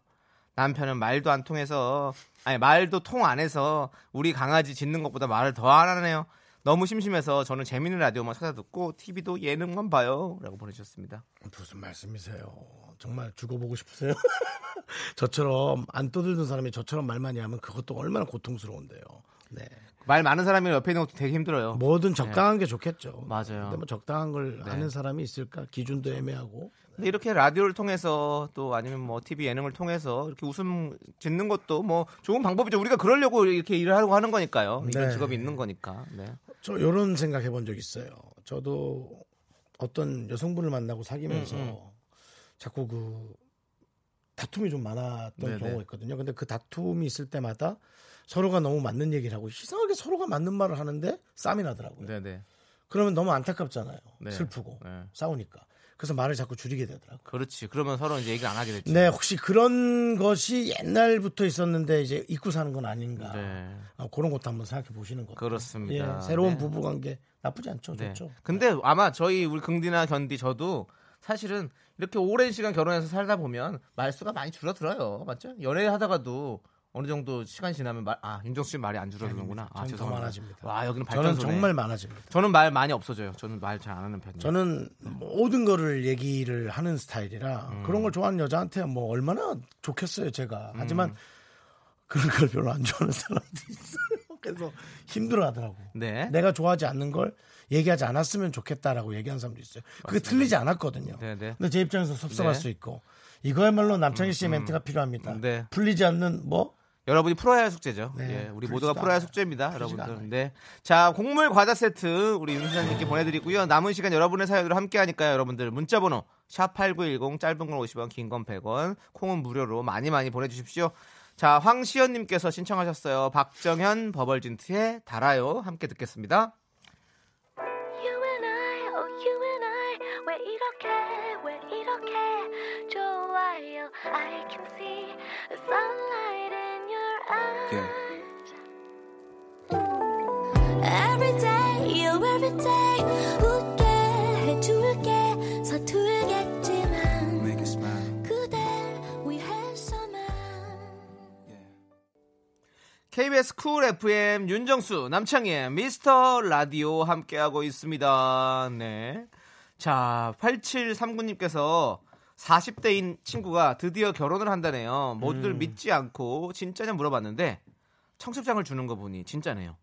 남편은 말도 안 통해서 아니 말도 통 안 해서 우리 강아지 짖는 것보다 말을 더 안 하네요. 너무 심심해서 저는 재밌는 라디오만 찾아 듣고 TV도 예능만 봐요라고 보내주셨습니다. 무슨 말씀이세요? 정말 죽어보고 싶으세요? 저처럼 안 떠들던 사람이 저처럼 말 많이 하면 그것도 얼마나 고통스러운데요. 네. 말 많은 사람이 옆에 있는 것도 되게 힘들어요. 뭐든 적당한 게 좋겠죠. 맞아요. 근데 뭐 적당한 걸 네. 하는 사람이 있을까? 기준도 애매하고. 근데 이렇게 라디오를 통해서 또 아니면 뭐 TV 예능을 통해서 이렇게 웃음 짓는 것도 뭐 좋은 방법이죠. 우리가 그러려고 이렇게 일을 하려고 하는 거니까요. 이런 네. 직업이 있는 거니까. 네. 저 이런 생각 해본 적 있어요. 저도 어떤 여성분을 만나고 사귀면서 음, 음. 자꾸 그 다툼이 좀 많았던 네네. 경우가 있거든요. 근데 그 다툼이 있을 때마다 서로가 너무 맞는 얘기를 하고 이상하게 서로가 맞는 말을 하는데 싸움이 나더라고요. 네네. 그러면 너무 안타깝잖아요. 네. 슬프고 네. 싸우니까. 그래서 말을 자꾸 줄이게 되더라고요. 그렇지. 그러면 서로 이제 얘기를 안 하게 됐지. 네, 혹시 그런 것이 옛날부터 있었는데 이제 잊고 사는 건 아닌가. 네. 아, 그런 것도 한번 생각해 보시는 것도. 그렇습니다. 예, 새로운 네. 부부 관계 나쁘지 않죠. 네. 좋죠. 근데 아마 저희 우리 긍디나 견디 저도 사실은 이렇게 오랜 시간 결혼해서 살다 보면 말수가 많이 줄어들어요. 맞죠? 연애하다가도 어느 정도 시간 지나면 말, 아 윤정수 씨 말이 안 줄어드는구나. 아 더. 많아집니다. 와 여기는 저는 발전소네. 정말 많아집니다. 저는 말 많이 없어져요. 저는 말 잘 안 하는 편이에요. 저는 모든 거를 얘기를 하는 스타일이라 음. 그런 걸 좋아하는 여자한테 뭐 얼마나 좋겠어요, 제가. 음. 하지만 그런 걸 별로 안 좋아하는 사람도 있어요. 그래서 힘들어 하더라고. 네. 내가 좋아하지 않는 걸 얘기하지 않았으면 좋겠다라고 얘기하는 사람도 있어요. 그게 틀리지 않았거든요. 네, 네. 근데 제 입장에서 섭섭할 네. 수 있고 이거야말로 남창희 씨의 멘트가 필요합니다. 네. 풀리지 않는 뭐 여러분이 풀어야 할 숙제죠. 네, 예, 우리 모두가 풀어야 할. 숙제입니다, 여러분들. 네. 자, 곡물 과자 세트 우리 윤수장님께 보내드리고요. 남은 시간 여러분의 사연으로 함께하니까요, 여러분들 문자번호 샵 #8910 짧은 건 50원, 긴 건 100원, 콩은 무료로 많이 많이 보내주십시오. 자, 황시연님께서 신청하셨어요. 박정현 버벌진트의 달아요. 함께 듣겠습니다. KBS 쿨 FM 윤정수 남창희의 미스터 라디오 함께하고 있습니다. 네. 자, 8739님께서 40대인 친구가 드디어 결혼을 한다네요. 모두들 믿지 않고 진짜냐 물어봤는데 청첩장을 주는 거 보니 진짜네요.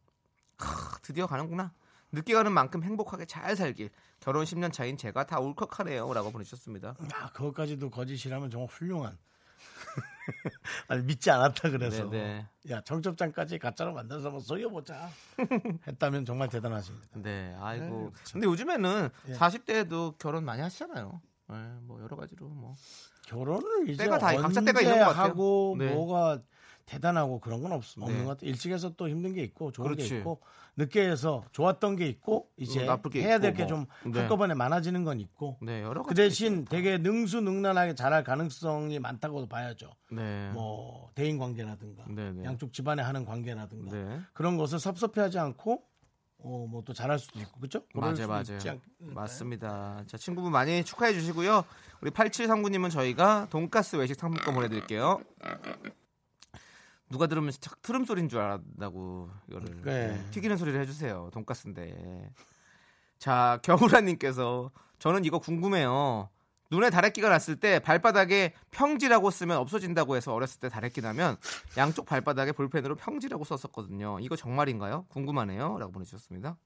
크, 드디어 가는구나. 늦게 가는 만큼 행복하게 잘 살길. 결혼 10년 차인 제가 다 울컥하네요. 라고 보내주셨습니다. 아, 그것까지도 거짓이라면 정말 훌륭한 아니 믿지 않았다 그래서 네, 야 청첩장까지 가짜로 만들어서 한번 속여보자 했다면 정말 대단하십니다. 네, 아이고. 네, 근데 요즘에는 예. 40대에도 결혼 많이 하시잖아요. 네, 뭐 여러 가지로 뭐. 결혼을 이제 때가 다- 각자 때가 있는 것 같아요. 하고 네. 뭐가 대단하고 그런 건 없, 없는 네. 것 같아요. 일찍 해서 또 힘든 게 있고 좋은 그렇지. 게 있고 늦게 해서 좋았던 게 있고 이제 게 해야 될게 뭐. 좀 네. 한꺼번에 많아지는 건 있고 네, 여러 그. 대신 되게 능수능란하게 잘할 가능성이 많다고 봐야죠. 네. 뭐 대인 관계라든가 네, 네. 양쪽 집안에 하는 관계라든가 네. 그런 것을 섭섭해하지 않고 어, 뭐 또 잘할 수도 있고 그렇죠? 맞아요, 맞아요. 맞습니다. 자, 친구분 많이 축하해 주시고요. 우리 8739님은 저희가 돈가스 외식 상품권 보내드릴게요. 누가 들으면 진짜 트름 소리인 줄 알았다고 이거를 네. 네, 튀기는 소리를 해주세요. 돈가스인데. 자, 겨울아님께서 저는 이거 궁금해요. 눈에 다래끼가 났을 때 발바닥에 평지라고 쓰면 없어진다고 해서 어렸을 때 다래끼 나면 양쪽 발바닥에 볼펜으로 평지라고 썼었거든요. 이거 정말인가요? 궁금하네요. 라고 보내주셨습니다.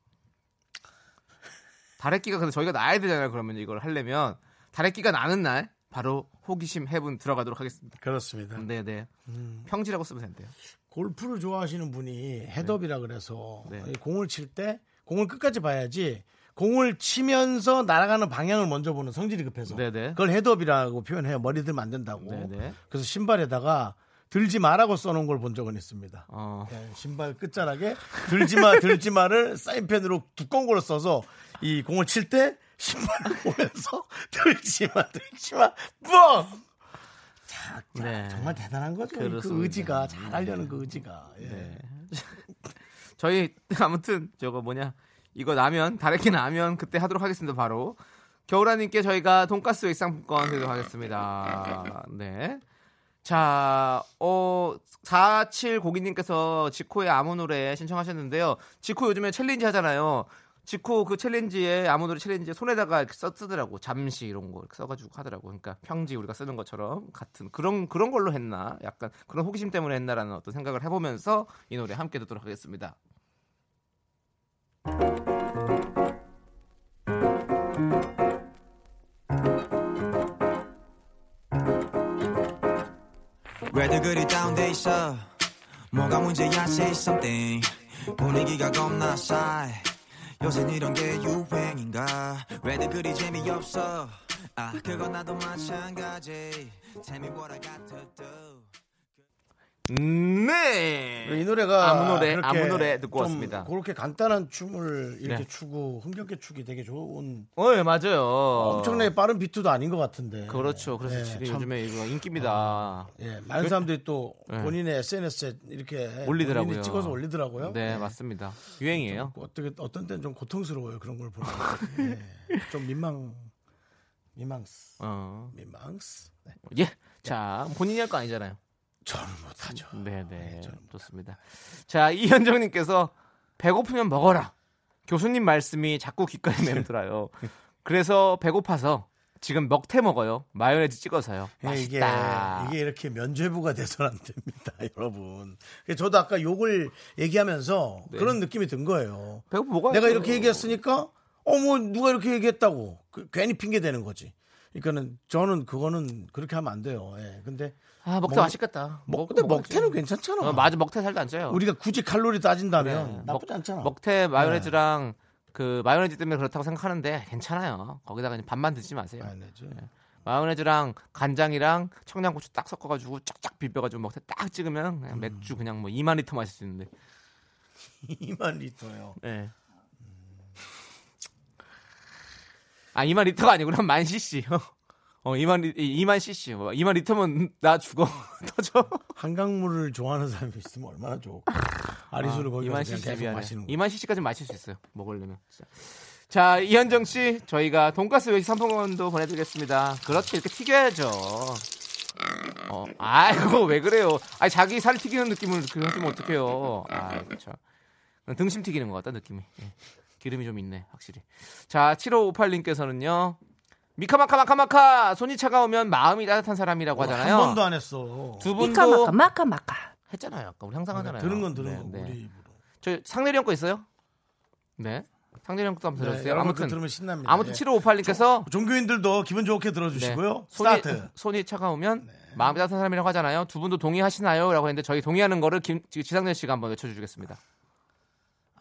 다래끼가 근데 저희가 나야 되잖아요. 그러면 이걸 하려면 다래끼가 나는 날 바로 호기심 해분 들어가도록 하겠습니다. 그렇습니다. 네네. 음. 평지라고 쓰면 된대요. 골프를 좋아하시는 분이 헤드업이라 그래서 네. 이 공을 칠 때 공을 끝까지 봐야지 공을 치면서 날아가는 방향을 먼저 보는 성질이 급해서 네네. 그걸 헤드업이라고 표현해요. 머리 들면 안 된다고. 네네. 그래서 신발에다가 들지 마라고 써놓은 걸 본 적은 있습니다. 어. 네, 신발 끝자락에 들지 마, 들지 마를 사인펜으로 두꺼운 걸로 써서 이 공을 칠 때 신발을 보면서 들지 마, 들지 마, 뻥! 자, 자, 네. 정말 대단한 거죠. 그 그렇습니다. 의지가 잘하려는 그 의지가. 예. 네. 저희 아무튼 저거 뭐냐 이거 나면 다래끼 나면 그때 하도록 하겠습니다. 바로 겨울아님께 저희가 돈가스 외상품권 드리도록 하겠습니다. 네. 자, 어, 4702님께서 지코의 아무 노래 신청하셨는데요. 지코 요즘에 챌린지 하잖아요. 지코 그 챌린지에 아무 노래 챌린지에 손에다가 써 쓰더라고. 잠시 이런 거 써가지고 하더라고. 그러니까 평지 우리가 쓰는 것처럼 같은 그런 그런 걸로 했나? 약간 그런 호기심 때문에 했나라는 어떤 생각을 해보면서 이 노래 함께 듣도록 하겠습니다. 왜들 그리 다운돼 있어 뭐가 문제야 say something 분위기가 겁나 싸해 요새 이런 게 유행인가? 왜들 그리 재미없어? 아 그건 나도 마찬가지. Tell me what I got to do 네. 이 노래가 아무 노래, 아무 노래 듣고 좀 왔습니다. 그렇게 간단한 춤을 이렇게 네. 추고 흥겹게 추기 되게 좋은 어, 예, 맞아요. 엄청나게 빠른 비트도 아닌 것 같은데. 그렇죠. 그래서 네, 지금 참. 요즘에 이거 인기입니다. 예, 많은 사람들이 또 네. 본인의 SNS에 이렇게 올리더라고요. 본인이 찍어서 올리더라고요. 네, 예. 맞습니다. 유행이에요. 좀 어떻게 어떤 때는 좀 고통스러워요 그런 걸 보면. 예. 좀 민망 민망스 어. 민망스. 네. 예. 자, 본인이 할 거 아니잖아요. 저는 못하죠. 네, 네. 좋습니다. 자, 이현정님께서 배고프면 먹어라. 교수님 말씀이 자꾸 귓가에 맴돌아요. 그래서 배고파서 지금 먹태 먹어요. 마요네즈 찍어서요. 예, 이게 맛있다. 이게 이렇게 면죄부가 돼서는 안 됩니다, 여러분. 저도 아까 욕을 얘기하면서 네. 그런 느낌이 든 거예요. 배고프 먹어야 내가 이렇게 얘기했으니까 어뭐 누가 이렇게 얘기했다고 그, 괜히 핑계 대는 거지. 그러니까는 저는 그거는 그렇게 하면 안 돼요. 예. 근데 아, 먹태 먹- 맛있겠다. 먹, 먹- 근데 먹어야지. 먹태는 괜찮잖아. 어, 맞아, 먹태 살도 안 쪄요. 우리가 굳이 칼로리 따진다면 네. 나쁘지 먹- 않잖아. 먹태 마요네즈랑 그 마요네즈 때문에 그렇다고 생각하는데 괜찮아요. 거기다가 그냥 반만 드지 마세요. 마요네즈. 네. 마요네즈랑 간장이랑 청양고추 딱 섞어가지고 쫙쫙 비벼가지고 먹태 딱 찍으면 그냥 맥주 그냥 뭐 2만 리터 마실 수 있는데. 2만 리터요. 네. 아 2만 리터가 아니구나 만 cc. 어 2만 리 2만 cc. 뭐 2만 리터면 나 죽어 터져. 한강물을 좋아하는 사람이 있으면 얼마나 좋을까. 아리수를 거기 가서 2만 그냥 cc 계속. 마시는 거. 2만 cc까지 마실 수 있어요. 먹으려면. 진짜. 자, 이현정 씨, 저희가 돈가스 외식 상품권도 보내드리겠습니다. 그렇지, 이렇게 튀겨야죠. 어, 아이고, 왜 그래요? 아 자기 살 튀기는 느낌을 그렇게 어떡해요. 아, 그쵸. 등심 튀기는 것 같다, 느낌이. 예. 기름이 좀 있네, 확실히. 자, 7558님께서는요, 미카마카마카마카! 손이 차가우면 마음이 따뜻한 사람이라고 하잖아요. 한 번도 안 했어. 두 미카 분도 마카 마카 마카. 했잖아요. 아까 우리 항상 하잖아요. 들은 건 들은 네, 거. 네. 우리 입으로. 저 상내리 형거 있어요? 네. 상진형 것도 한번 네, 들어주세요. 여러분 아무튼 들으면 신납니다. 아무튼 예. 7558님께서 종교인들도 기분 좋게 들어주시고요. 손이, 스타트. 네. 손이 차가우면 마음이 따뜻한 사람이라고 하잖아요. 두 분도 동의하시나요? 라고 했는데 저희 동의하는 거를 김, 지상렬 씨가 한번 외쳐주겠습니다.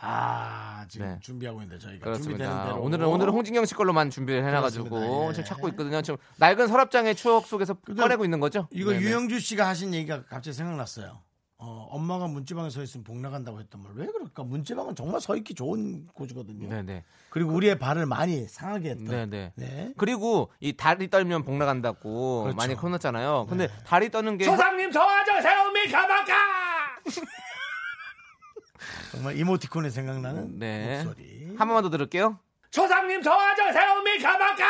아 지금 네. 준비하고 있는데 저희가 그렇습니다. 오늘은 오늘은 홍진경 씨 걸로만 준비를 해놔가지고. 예. 지금 찾고 있거든요. 지금 낡은 서랍장의 추억 속에서 꺼내고 있는 거죠? 이거 네네. 유영주 씨가 하신 얘기가 갑자기 생각났어요. 어, 엄마가 문지방에 서 있으면 복 나간다고 했던 말. 왜 그럴까? 문지방은 정말 서 있기 좋은 곳이거든요. 네네. 그리고 우리의 발을 많이 상하게 했던. 네네. 네. 그리고 이 다리 떨면 복 나간다고 그렇죠. 많이 혼났잖아요. 근데 다리 떠는 게 조상님 도와주세요 미카마카 정말 이모티콘이 생각나는 네. 목소리. 한 번만 더 들을게요. 조상님 도와주세요 미카마카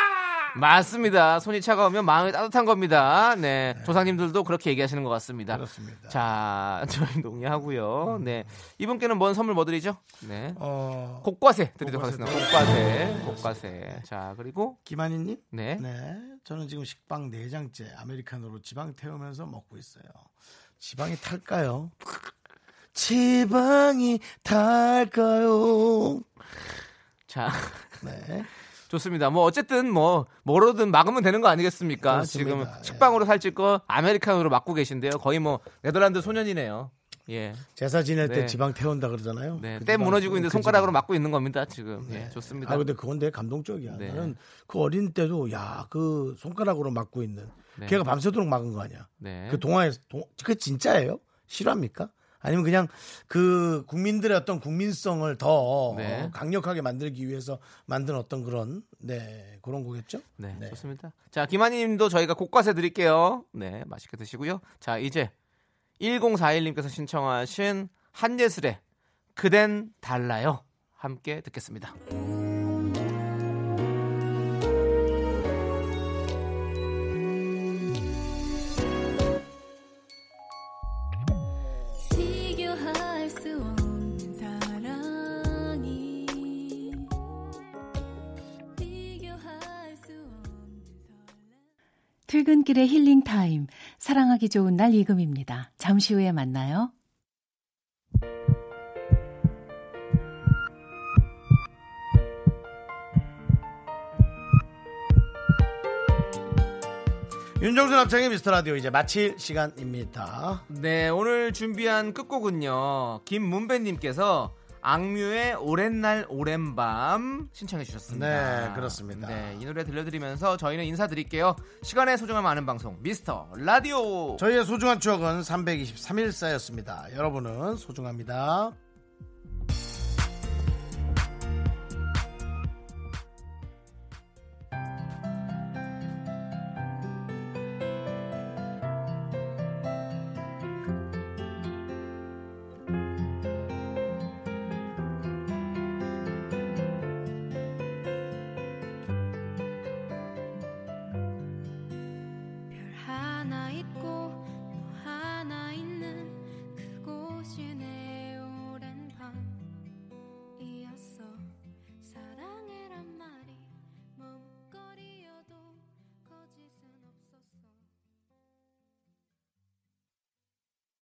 맞습니다. 손이 차가우면 마음이 따뜻한 겁니다. 네. 조상님들도 그렇게 얘기하시는 것 같습니다. 그렇습니다. 자, 저희 동의하고요. 네. 이분께는 뭔 선물 뭐 드리죠? 네. 어, 곡과세 드리도록 곡과세 하겠습니다. 곡과세. 곡과세. 자, 그리고 김한희 님? 네. 네. 저는 지금 식빵 4장째 아메리카노로 지방 태우면서 먹고 있어요. 지방이 탈까요? 지방이 탈까요? 자, 네. 좋습니다. 뭐 어쨌든 뭐 뭐로든 막으면 되는 거 아니겠습니까? 그렇습니다. 지금 예. 식빵으로 살찔 거 아메리카노로 막고 계신데요. 거의 뭐 네덜란드 소년이네요. 예. 제사 지낼 때 네. 지방 태운다 그러잖아요. 네. 그 때 무너지고 있는데 그 손가락으로. 막고 있는 겁니다. 지금. 예. 좋습니다. 아 근데 그건 되게 감동적이야. 네. 나는 그 어린 때도 야 그 손가락으로 막고 있는 네. 걔가 밤새도록 막은 거 아니야. 네. 그 동화에 동, 그 진짜예요? 실화입니까? 아니면 그냥 그 국민들의 어떤 국민성을 더 네. 강력하게 만들기 위해서 만든 어떤 그런 네 그런 거겠죠? 네, 네. 좋습니다. 자, 김한희 님도 저희가 곡과세 드릴게요. 네, 맛있게 드시고요. 자, 이제 1041님께서 신청하신 한예슬의 그댄 달라요. 함께 듣겠습니다. 퇴근길의 힐링 타임. 사랑하기 좋은 날 이금입니다. 잠시 후에 만나요. 윤정수 남창의 미스터 라디오 이제 마칠 시간입니다. 네, 오늘 준비한 끝곡은요. 김문배님께서 악뮤의 오랜 날 오랜 밤 신청해 주셨습니다. 네, 그렇습니다. 네, 이 노래 들려드리면서 저희는 인사드릴게요. 시간의 소중함 아는 방송 미스터 라디오. 저희의 소중한 추억은 323일 쌓였습니다. 여러분은 소중합니다.